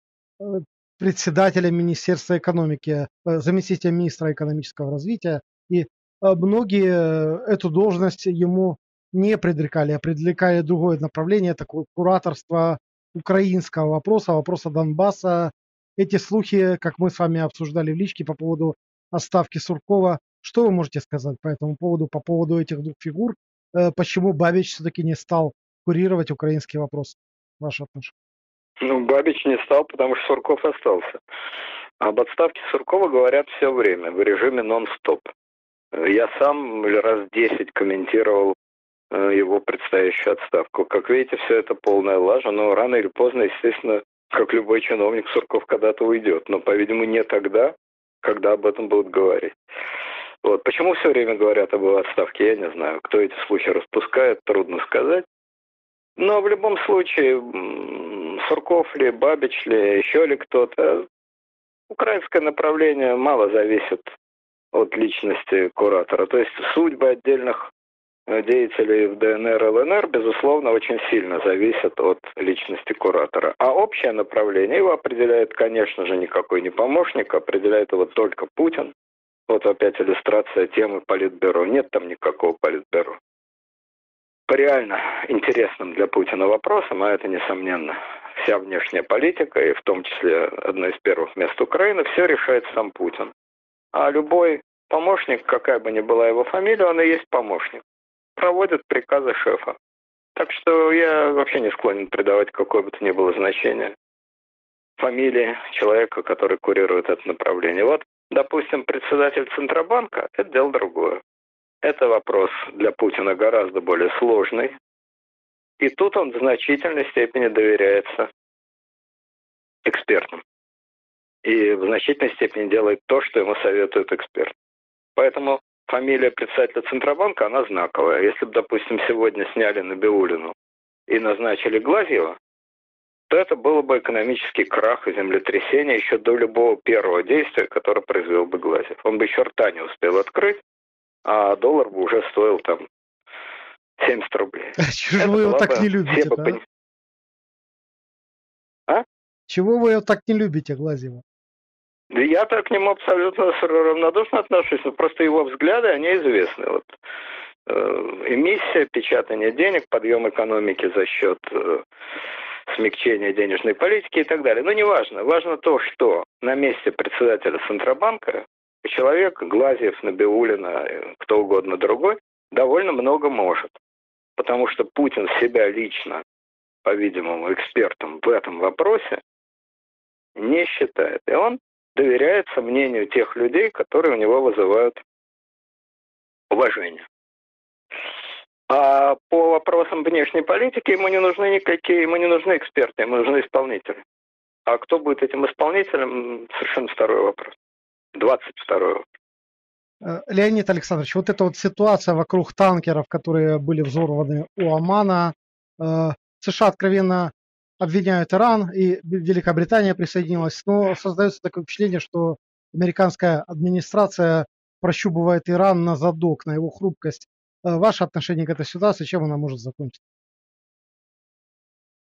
председателя Министерства экономики, заместителя министра экономического развития. И многие эту должность ему не предрекали, а предрекали другое направление, такое кураторство украинского вопроса, вопроса Донбасса. Эти слухи, как мы с вами обсуждали в личке по поводу отставки Суркова, что вы можете сказать по этому поводу, по поводу этих двух фигур? Э, почему Бабич все-таки не стал курировать украинский вопрос? Ваше отношение. Ну, Бабич не стал, потому что Сурков остался. Об отставке Суркова говорят все время, в режиме нон-стоп. Я сам раз десять комментировал его предстоящую отставку. Как видите, все это полная лажа, но рано или поздно, естественно, как любой чиновник, Сурков когда-то уйдет. Но, по-видимому, не тогда, когда об этом будут говорить. Вот. Почему все время говорят об его отставке, я не знаю. Кто эти слухи распускает, трудно сказать. Но в любом случае, Сурков ли, Бабич ли, еще ли кто-то, украинское направление мало зависит от личности куратора. То есть судьбы отдельных э, деятелей в ДНР и ЛНР, безусловно, очень сильно зависят от личности куратора. А общее направление его определяет, конечно же, никакой не помощник, определяет его только Путин. Вот опять иллюстрация темы Политбюро. Нет там никакого Политбюро по реально интересным для Путина вопросам, а это, несомненно, вся внешняя политика, и в том числе одно из первых мест Украины, все решает сам Путин. А любой помощник, какая бы ни была его фамилия, он и есть помощник. Проводит приказы шефа. Так что я вообще не склонен придавать какое бы то ни было значение фамилии человека, который курирует это направление. Вот, допустим, председатель Центробанка – это дело другое. Это вопрос для Путина гораздо более сложный. И тут он в значительной степени доверяется экспертам. И в значительной степени делает то, что ему советует эксперт. Поэтому фамилия председателя Центробанка, она знаковая. Если бы, допустим, сегодня сняли Набиулину и назначили Глазьева, то это было бы экономический крах и землетрясение еще до любого первого действия, которое произвел бы Глазьев. Он бы еще рта не успел открыть, а доллар бы уже стоил там 70 рублей. А чего вы его так не любите, да? Пон... А? Чего вы его так не любите, Глазева? Я так к нему абсолютно равнодушно отношусь, но просто его взгляды, они известны. Вот, э, эмиссия, печатание денег, подъем экономики за счет э, смягчения денежной политики и так далее. Но не важно. Важно то, что на месте председателя Центробанка человек, Глазьев, Набиулина, кто угодно другой, довольно много может. Потому что Путин себя лично, по-видимому, экспертом в этом вопросе не считает. И он доверяется мнению тех людей, которые у него вызывают уважение. А по вопросам внешней политики ему не нужны никакие, ему не нужны эксперты, ему нужны исполнители. А кто будет этим исполнителем, совершенно второй вопрос. 22 Э, Леонид Александрович, вот эта вот ситуация вокруг танкеров, которые были взорваны у Омана, э, США откровенно обвиняют Иран, и Великобритания присоединилась, но создается такое впечатление, что американская администрация прощупывает Иран на задок, на его хрупкость. Э, ваше отношение к этой ситуации, чем она может закончиться?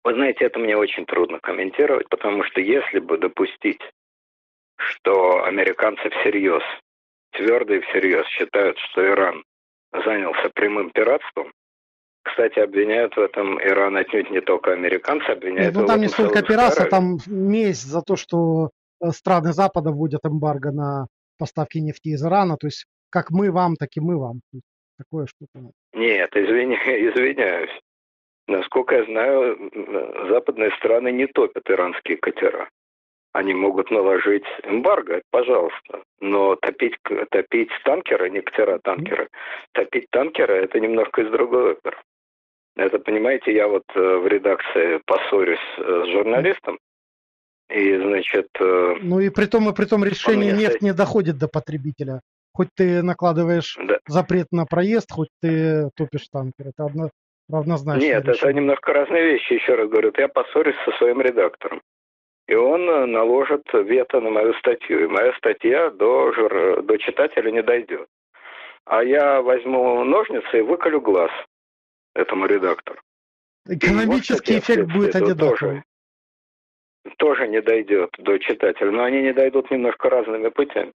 Вы знаете, это мне очень трудно комментировать, потому что если бы допустить, что американцы всерьез твердо и всерьез считают, что Иран занялся прямым пиратством. Кстати, обвиняют в этом Иран отнюдь не только американцы, обвиняют ну, там не столько пиратство, там месть за то, что э, страны Запада вводят эмбарго на поставки нефти из Ирана, то есть как мы вам, так и мы вам. Такое что-то. Нет, извини, извиняюсь. Насколько я знаю, западные страны не топят иранские катера они могут наложить эмбарго, пожалуйста. Но топить, топить танкеры, не катера, танкеры, топить танкеры – это немножко из другой оперы. Это, понимаете, я вот э, в редакции поссорюсь э, с журналистом, и, значит... Э, ну и при том, и при том решение нефть не доходит до потребителя. Хоть ты накладываешь да. запрет на проезд, хоть ты топишь танкер. Это одно, равнозначно. Нет, решение. это немножко разные вещи, еще раз говорю. Я поссорюсь со своим редактором и он наложит вето на мою статью, и моя статья до, жур... до читателя не дойдет. А я возьму ножницы и выколю глаз этому редактору. Экономический эффект будет одинаковый. Тоже, тоже не дойдет до читателя, но они не дойдут немножко разными путями.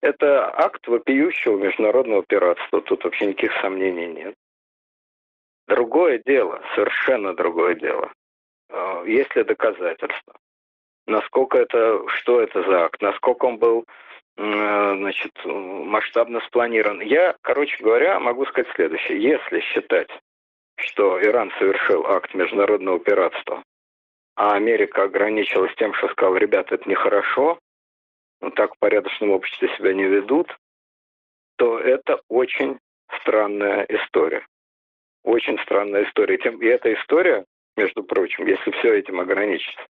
Это акт вопиющего международного пиратства, тут вообще никаких сомнений нет. Другое дело, совершенно другое дело, э, есть ли доказательства насколько это, что это за акт, насколько он был значит, масштабно спланирован. Я, короче говоря, могу сказать следующее. Если считать, что Иран совершил акт международного пиратства, а Америка ограничилась тем, что сказала, ребята, это нехорошо, ну, так в порядочном обществе себя не ведут, то это очень странная история. Очень странная история. И эта история, между прочим, если все этим ограничится,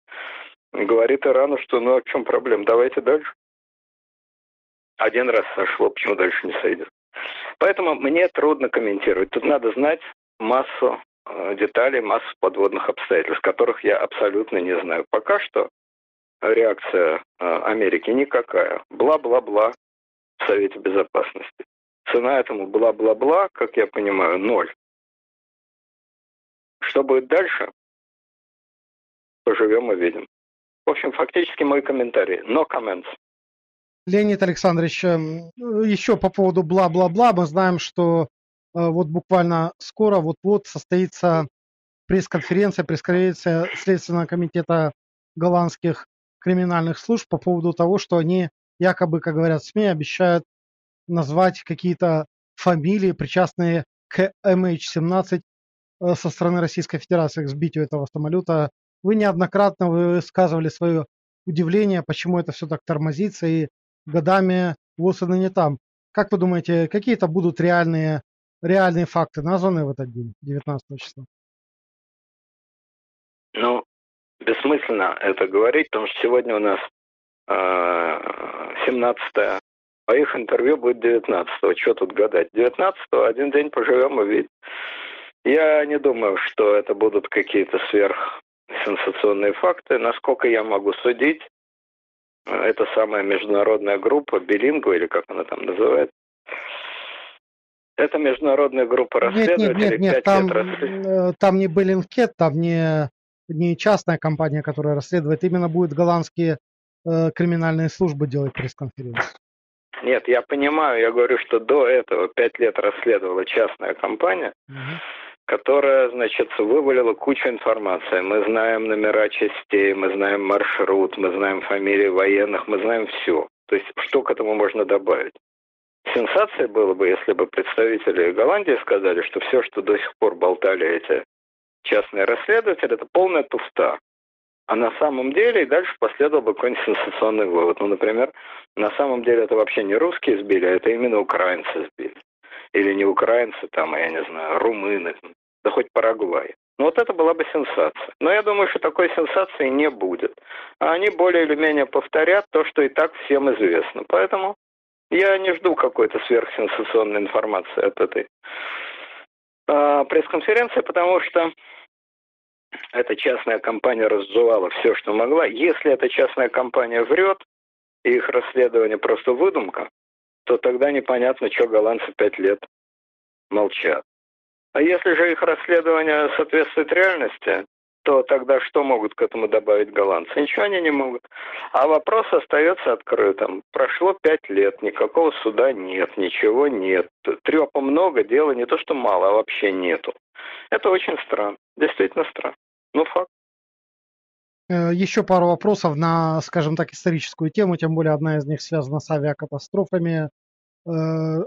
говорит Ирану, что ну а в чем проблема, давайте дальше. Один раз сошло, почему дальше не сойдет. Поэтому мне трудно комментировать. Тут надо знать массу э, деталей, массу подводных обстоятельств, которых я абсолютно не знаю. Пока что реакция э, Америки никакая. Бла-бла-бла в Совете Безопасности. Цена этому бла-бла-бла, как я понимаю, ноль. Что будет дальше? Поживем и видим. В общем, фактически мой комментарий. No comments. Леонид Александрович, эм, еще по поводу бла-бла-бла. Мы знаем, что вот буквально скоро, вот-вот состоится пресс-конференция, пресс-конференция Следственного комитета голландских криминальных служб по поводу того, что они якобы, как говорят СМИ, обещают назвать какие-то фамилии, причастные к MH17 э, со стороны Российской Федерации, к сбитию этого самолета вы неоднократно высказывали свое удивление, почему это все так тормозится, и годами ВОЗ и не там. Как вы думаете, какие-то будут реальные, реальные факты названы в этот день, 19 числа? Ну, бессмысленно это говорить, потому что сегодня у нас э, 17 а их интервью будет 19-го. Что тут гадать? 19-го, один день поживем и видим. Я не думаю, что это будут какие-то сверх сенсационные факты. Насколько я могу судить, это самая международная группа, Билингу, или как она там называется, это международная группа расследователей. Нет, нет, нет, нет там, э, там не Беллинкет, там не, не частная компания, которая расследует, именно будут голландские э, криминальные службы делать пресс-конференцию. Нет, я понимаю, я говорю, что до этого пять лет расследовала частная компания. Угу которая, значит, вывалила кучу информации. Мы знаем номера частей, мы знаем маршрут, мы знаем фамилии военных, мы знаем все. То есть что к этому можно добавить? Сенсация было бы, если бы представители Голландии сказали, что все, что до сих пор болтали эти частные расследователи, это полная туфта. А на самом деле и дальше последовал бы какой-нибудь сенсационный вывод. Ну, например, на самом деле это вообще не русские сбили, а это именно украинцы сбили или не украинцы, там, я не знаю, румыны, да хоть Парагвай. Ну вот это была бы сенсация. Но я думаю, что такой сенсации не будет. А они более или менее повторят то, что и так всем известно. Поэтому Я не жду какой-то сверхсенсационной информации от этой э, пресс-конференции, потому что эта частная компания разжевала все, что могла. Если эта частная компания врет, и их расследование просто выдумка, то тогда непонятно, что голландцы пять лет молчат. А если же их расследование соответствует реальности, то тогда что могут к этому добавить голландцы? Ничего они не могут. А вопрос остается открытым. Прошло пять лет, никакого суда нет, ничего нет. Трепа много, дела не то что мало, а вообще нету. Это очень странно. Действительно странно. Ну, факт. Э, Еще пару вопросов на, скажем так, историческую тему, тем более одна из них связана с авиакатастрофами. Э,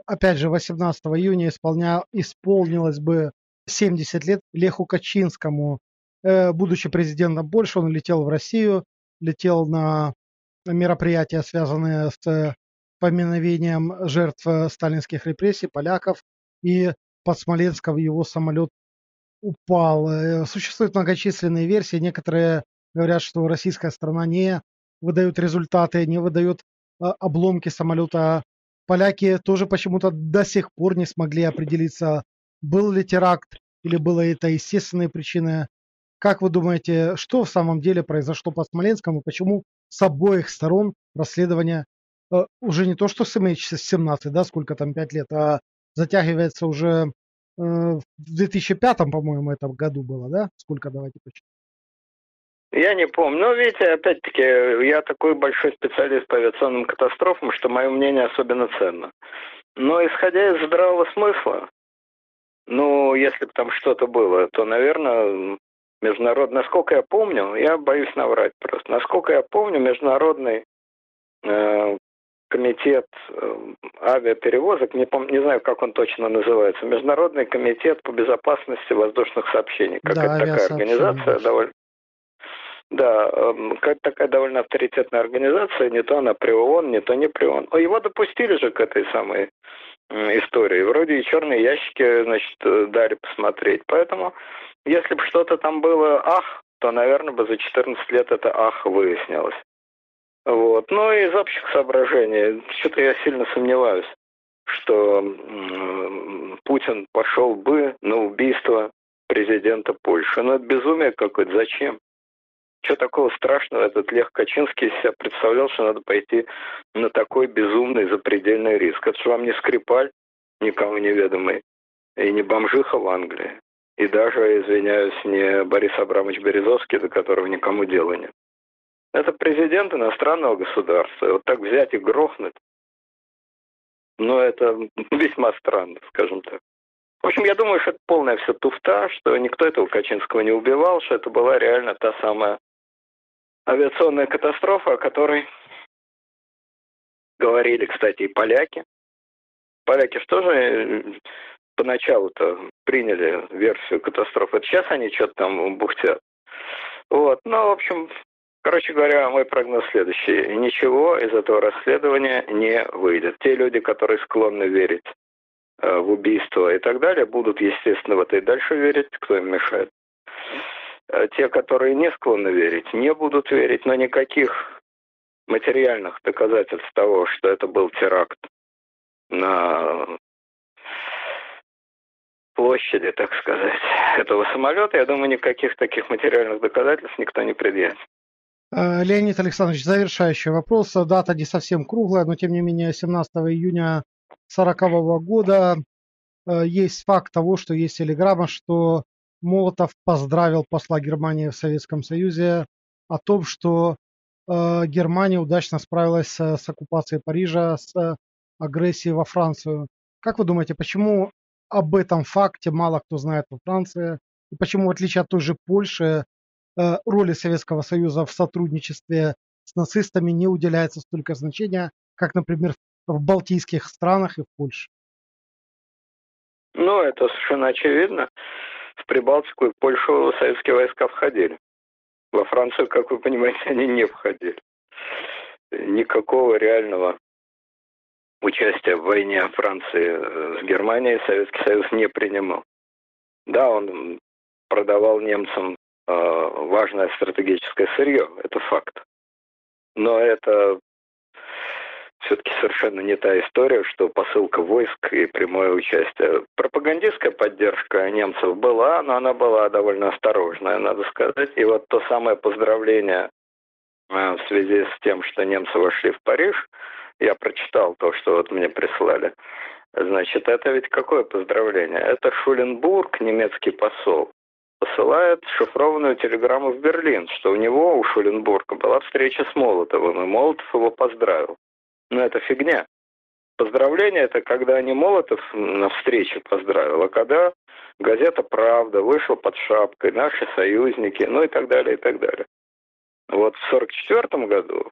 опять же, 18 июня исполня... исполнилось бы 70 лет Леху Качинскому. Э, будучи президентом Польши, он летел в Россию, летел на мероприятия, связанные с поминовением жертв сталинских репрессий, поляков, и под Смоленском его самолет упал. Существуют многочисленные версии, некоторые говорят, что российская сторона не выдает результаты, не выдает а, обломки самолета. Поляки тоже почему-то до сих пор не смогли определиться, был ли теракт или было это естественные причины. Как вы думаете, что в самом деле произошло по Смоленскому, почему с обоих сторон расследование э, уже не то что с MH17, да, сколько там, 5 лет, а затягивается уже э, в 2005, по-моему, этом году было, да? Сколько, давайте почитаем. Я не помню. Но видите, опять-таки, я такой большой специалист по авиационным катастрофам, что мое мнение особенно ценно. Но исходя из здравого смысла, ну, если бы там что-то было, то, наверное, международный, насколько я помню, я боюсь наврать просто, насколько я помню, международный э, комитет э, авиаперевозок, не, пом- не знаю, как он точно называется, Международный комитет по безопасности воздушных сообщений. Как да, это такая организация, довольно, да, эм, как такая довольно авторитетная организация, не то она при ООН, не то не при ООН. Его допустили же к этой самой истории. Вроде и черные ящики, значит, э, дали посмотреть. Поэтому, если бы что-то там было ах, то, наверное, бы за 14 лет это ах выяснилось. Вот. Ну из общих соображений, что-то я сильно сомневаюсь, что Путин пошел бы на убийство президента Польши. Ну это безумие какое-то. Зачем? Что такого страшного этот Лех Качинский себя представлял, что надо пойти на такой безумный запредельный риск? Это же вам не Скрипаль, никому неведомый, и не бомжиха в Англии. И даже, извиняюсь, не Борис Абрамович Березовский, до которого никому дела нет. Это президент иностранного государства. Вот так взять и грохнуть, ну, это весьма странно, скажем так. В общем, я думаю, что это полная все туфта, что никто этого Качинского не убивал, что это была реально та самая авиационная катастрофа, о которой говорили, кстати, и поляки. Поляки же э, поначалу-то приняли версию катастрофы. Сейчас они что-то там бухтят. Вот. Ну, в общем, короче говоря, мой прогноз следующий. Ничего из этого расследования не выйдет. Те люди, которые склонны верить э, в убийство и так далее, будут, естественно, в это и дальше верить, кто им мешает. Э, те, которые не склонны верить, не будут верить, но никаких материальных доказательств того, что это был теракт на площади, так сказать, этого самолета, я думаю, никаких таких материальных доказательств никто не предъявит. Э, Леонид Александрович, завершающий вопрос. Дата не совсем круглая, но тем не менее 17 июня 1940 года э, есть факт того, что есть телеграмма, что Молотов поздравил посла Германии в Советском Союзе о том, что э, Германия удачно справилась с, оккупацией Парижа, с агрессией во Францию. Как вы думаете, почему об этом факте мало кто знает во Франции? И почему, в отличие от той же Польши, э, роли Советского Союза в сотрудничестве с нацистами не уделяется столько значения, как, например, в балтийских странах и в Польше? Ну, это совершенно очевидно в Прибалтику и в Польшу советские войска входили. Во Францию, как вы понимаете, они не входили. Никакого реального участия в войне Франции э, с Германией Советский Союз не принимал. Да, он продавал немцам э, важное стратегическое сырье, это факт. Но это все-таки совершенно не та история, что посылка войск и прямое участие. Пропагандистская поддержка немцев была, но она была довольно осторожная, надо сказать. И вот то самое поздравление э, в связи с тем, что немцы вошли в Париж, я прочитал то, что вот мне прислали. Значит, это ведь какое поздравление? Это Шуленбург, немецкий посол, посылает шифрованную телеграмму в Берлин, что у него, у Шуленбурга, была встреча с Молотовым, и Молотов его поздравил. Но это фигня. Поздравление это когда не Молотов на встрече поздравил, а когда газета «Правда» вышла под шапкой, наши союзники, ну и так далее, и так далее. Вот в 1944 году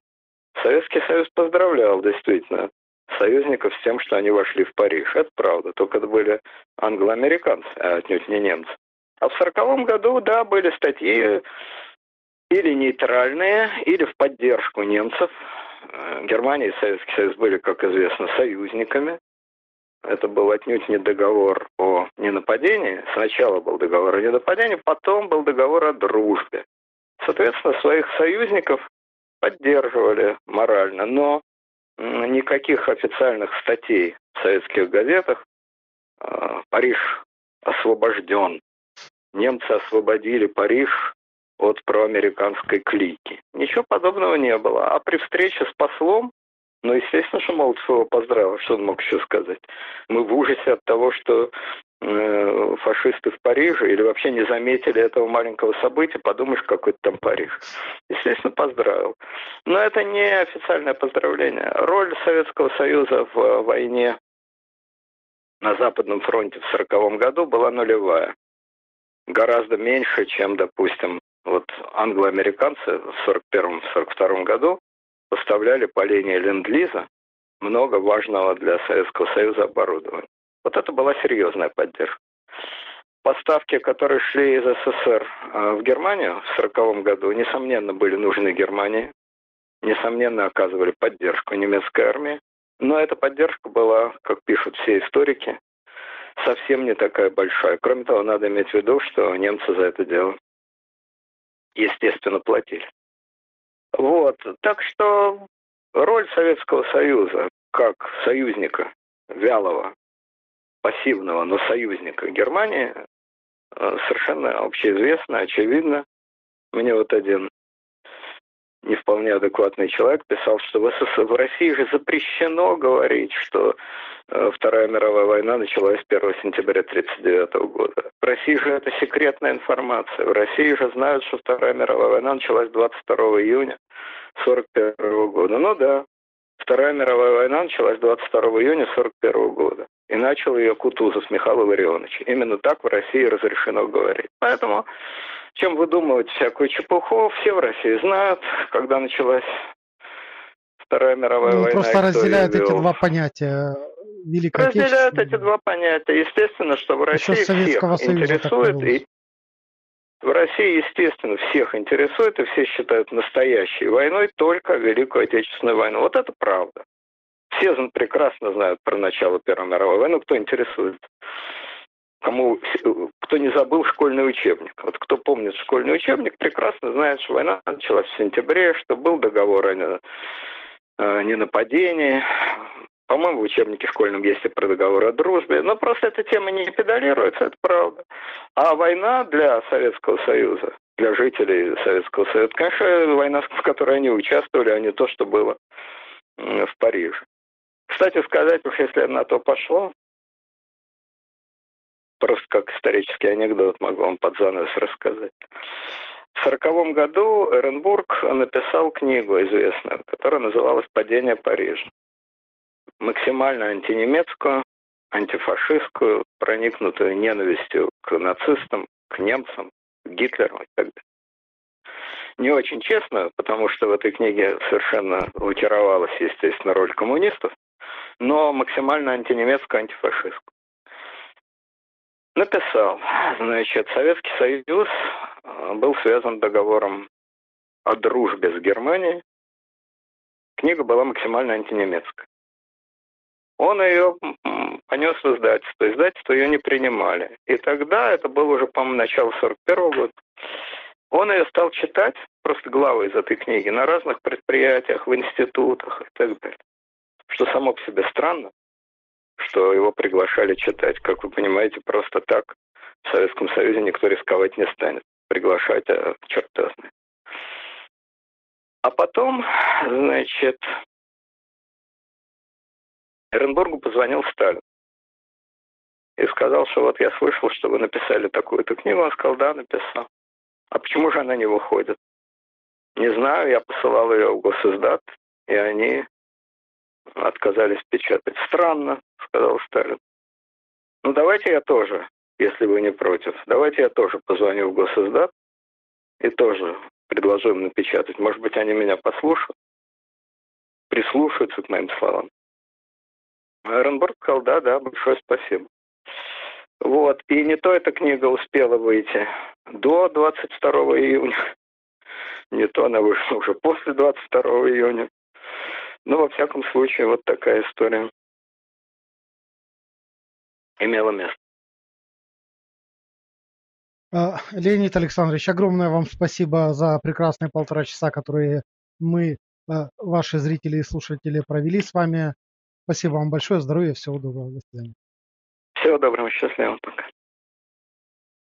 Советский Союз поздравлял действительно союзников с тем, что они вошли в Париж. Это правда, только это были англоамериканцы, а отнюдь не немцы. А в 1940 году, да, были статьи или нейтральные, или в поддержку немцев. Э, Германия и Советский Союз были, как известно, союзниками. Это был отнюдь не договор о ненападении. Сначала был договор о ненападении, потом был договор о дружбе. Соответственно, своих союзников поддерживали морально, но никаких официальных статей в советских газетах э, «Париж освобожден», «Немцы освободили Париж от проамериканской клики». Ничего подобного не было. А при встрече с послом ну, естественно, что Молотов его поздравил. Что он мог еще сказать? Мы в ужасе от того, что фашисты в Париже или вообще не заметили этого маленького события. Подумаешь, какой-то там Париж. Естественно, поздравил. Но это не официальное поздравление. Роль Советского Союза в войне на Западном фронте в 1940 году была нулевая. Гораздо меньше, чем, допустим, вот англо-американцы в 1941-1942 году поставляли по линии Ленд-Лиза много важного для Советского Союза оборудования. Вот это была серьезная поддержка. Поставки, которые шли из СССР э, в Германию в 1940 году, несомненно, были нужны Германии, несомненно, оказывали поддержку немецкой армии, но эта поддержка была, как пишут все историки, совсем не такая большая. Кроме того, надо иметь в виду, что немцы за это дело, естественно, платили. Вот. Так что роль Советского Союза как союзника, вялого, пассивного, но союзника Германии э, совершенно общеизвестна, очевидно. Мне вот один не вполне адекватный человек писал, что в СССР, в России же запрещено говорить, что э, Вторая мировая война началась 1 сентября 1939 года. В России же это секретная информация. В России же знают, что Вторая мировая война началась 22 июня 1941 года. Ну да, Вторая мировая война началась 22 июня 1941 года. И начал ее Кутузов Михаил Илларионович. Именно так в России разрешено говорить. Поэтому чем выдумывать всякую чепуху, все в России знают, когда началась Вторая мировая ну, война. Просто разделяют эти два понятия. Великой разделяют эти два понятия. Естественно, что в России всех интересует, и в России, естественно, всех интересует, и все считают настоящей войной только Великую Отечественную войну. Вот это правда. Все прекрасно знают про начало Первой мировой войны, кто интересует кому, кто не забыл школьный учебник. Вот кто помнит школьный учебник, прекрасно знает, что война началась в сентябре, что был договор о ненападении. По-моему, в учебнике школьном есть и про договор о дружбе. Но просто эта тема не педалируется, это правда. А война для Советского Союза, для жителей Советского Союза, конечно, война, в которой они участвовали, а не то, что было в Париже. Кстати сказать, уж если на то пошло, просто как исторический анекдот могу вам под занавес рассказать. В сороковом году Эренбург написал книгу известную, которая называлась «Падение Парижа». Максимально антинемецкую, антифашистскую, проникнутую ненавистью к нацистам, к немцам, к Гитлеру и так далее. Не очень честно, потому что в этой книге совершенно лакировалась, естественно, роль коммунистов, но максимально антинемецкую, антифашистскую написал. Значит, Советский Союз э, был связан договором о дружбе с Германией. Книга была максимально антинемецкая. Он ее понес в издательство. Издательство ее не принимали. И тогда, это было уже, по-моему, начало 41 года, он ее стал читать, просто главы из этой книги, на разных предприятиях, в институтах и так далее. Что само по себе странно, что его приглашали читать. Как вы понимаете, просто так в Советском Союзе никто рисковать не станет. Приглашать, а черт знает. А потом, значит, Эренбургу позвонил Сталин и сказал, что вот я слышал, что вы написали такую-то книгу. Он сказал, да, написал. А почему же она не выходит? Не знаю, я посылал ее в госиздат, и они отказались печатать. Странно, сказал Сталин. Ну, давайте я тоже, если вы не против, давайте я тоже позвоню в госиздат и тоже предложу им напечатать. Может быть, они меня послушают, прислушаются к моим словам. Эренбург сказал, да, да, большое спасибо. Вот, и не то эта книга успела выйти до 22 июня, не то она вышла уже после 22 июня. Ну, во всяком случае, вот такая история имела место. А, Леонид Александрович, огромное вам спасибо за прекрасные полтора часа, которые мы, а, ваши зрители и слушатели, провели с вами. Спасибо вам большое, здоровья, всего доброго, до свидания. Всего доброго, счастливо, пока.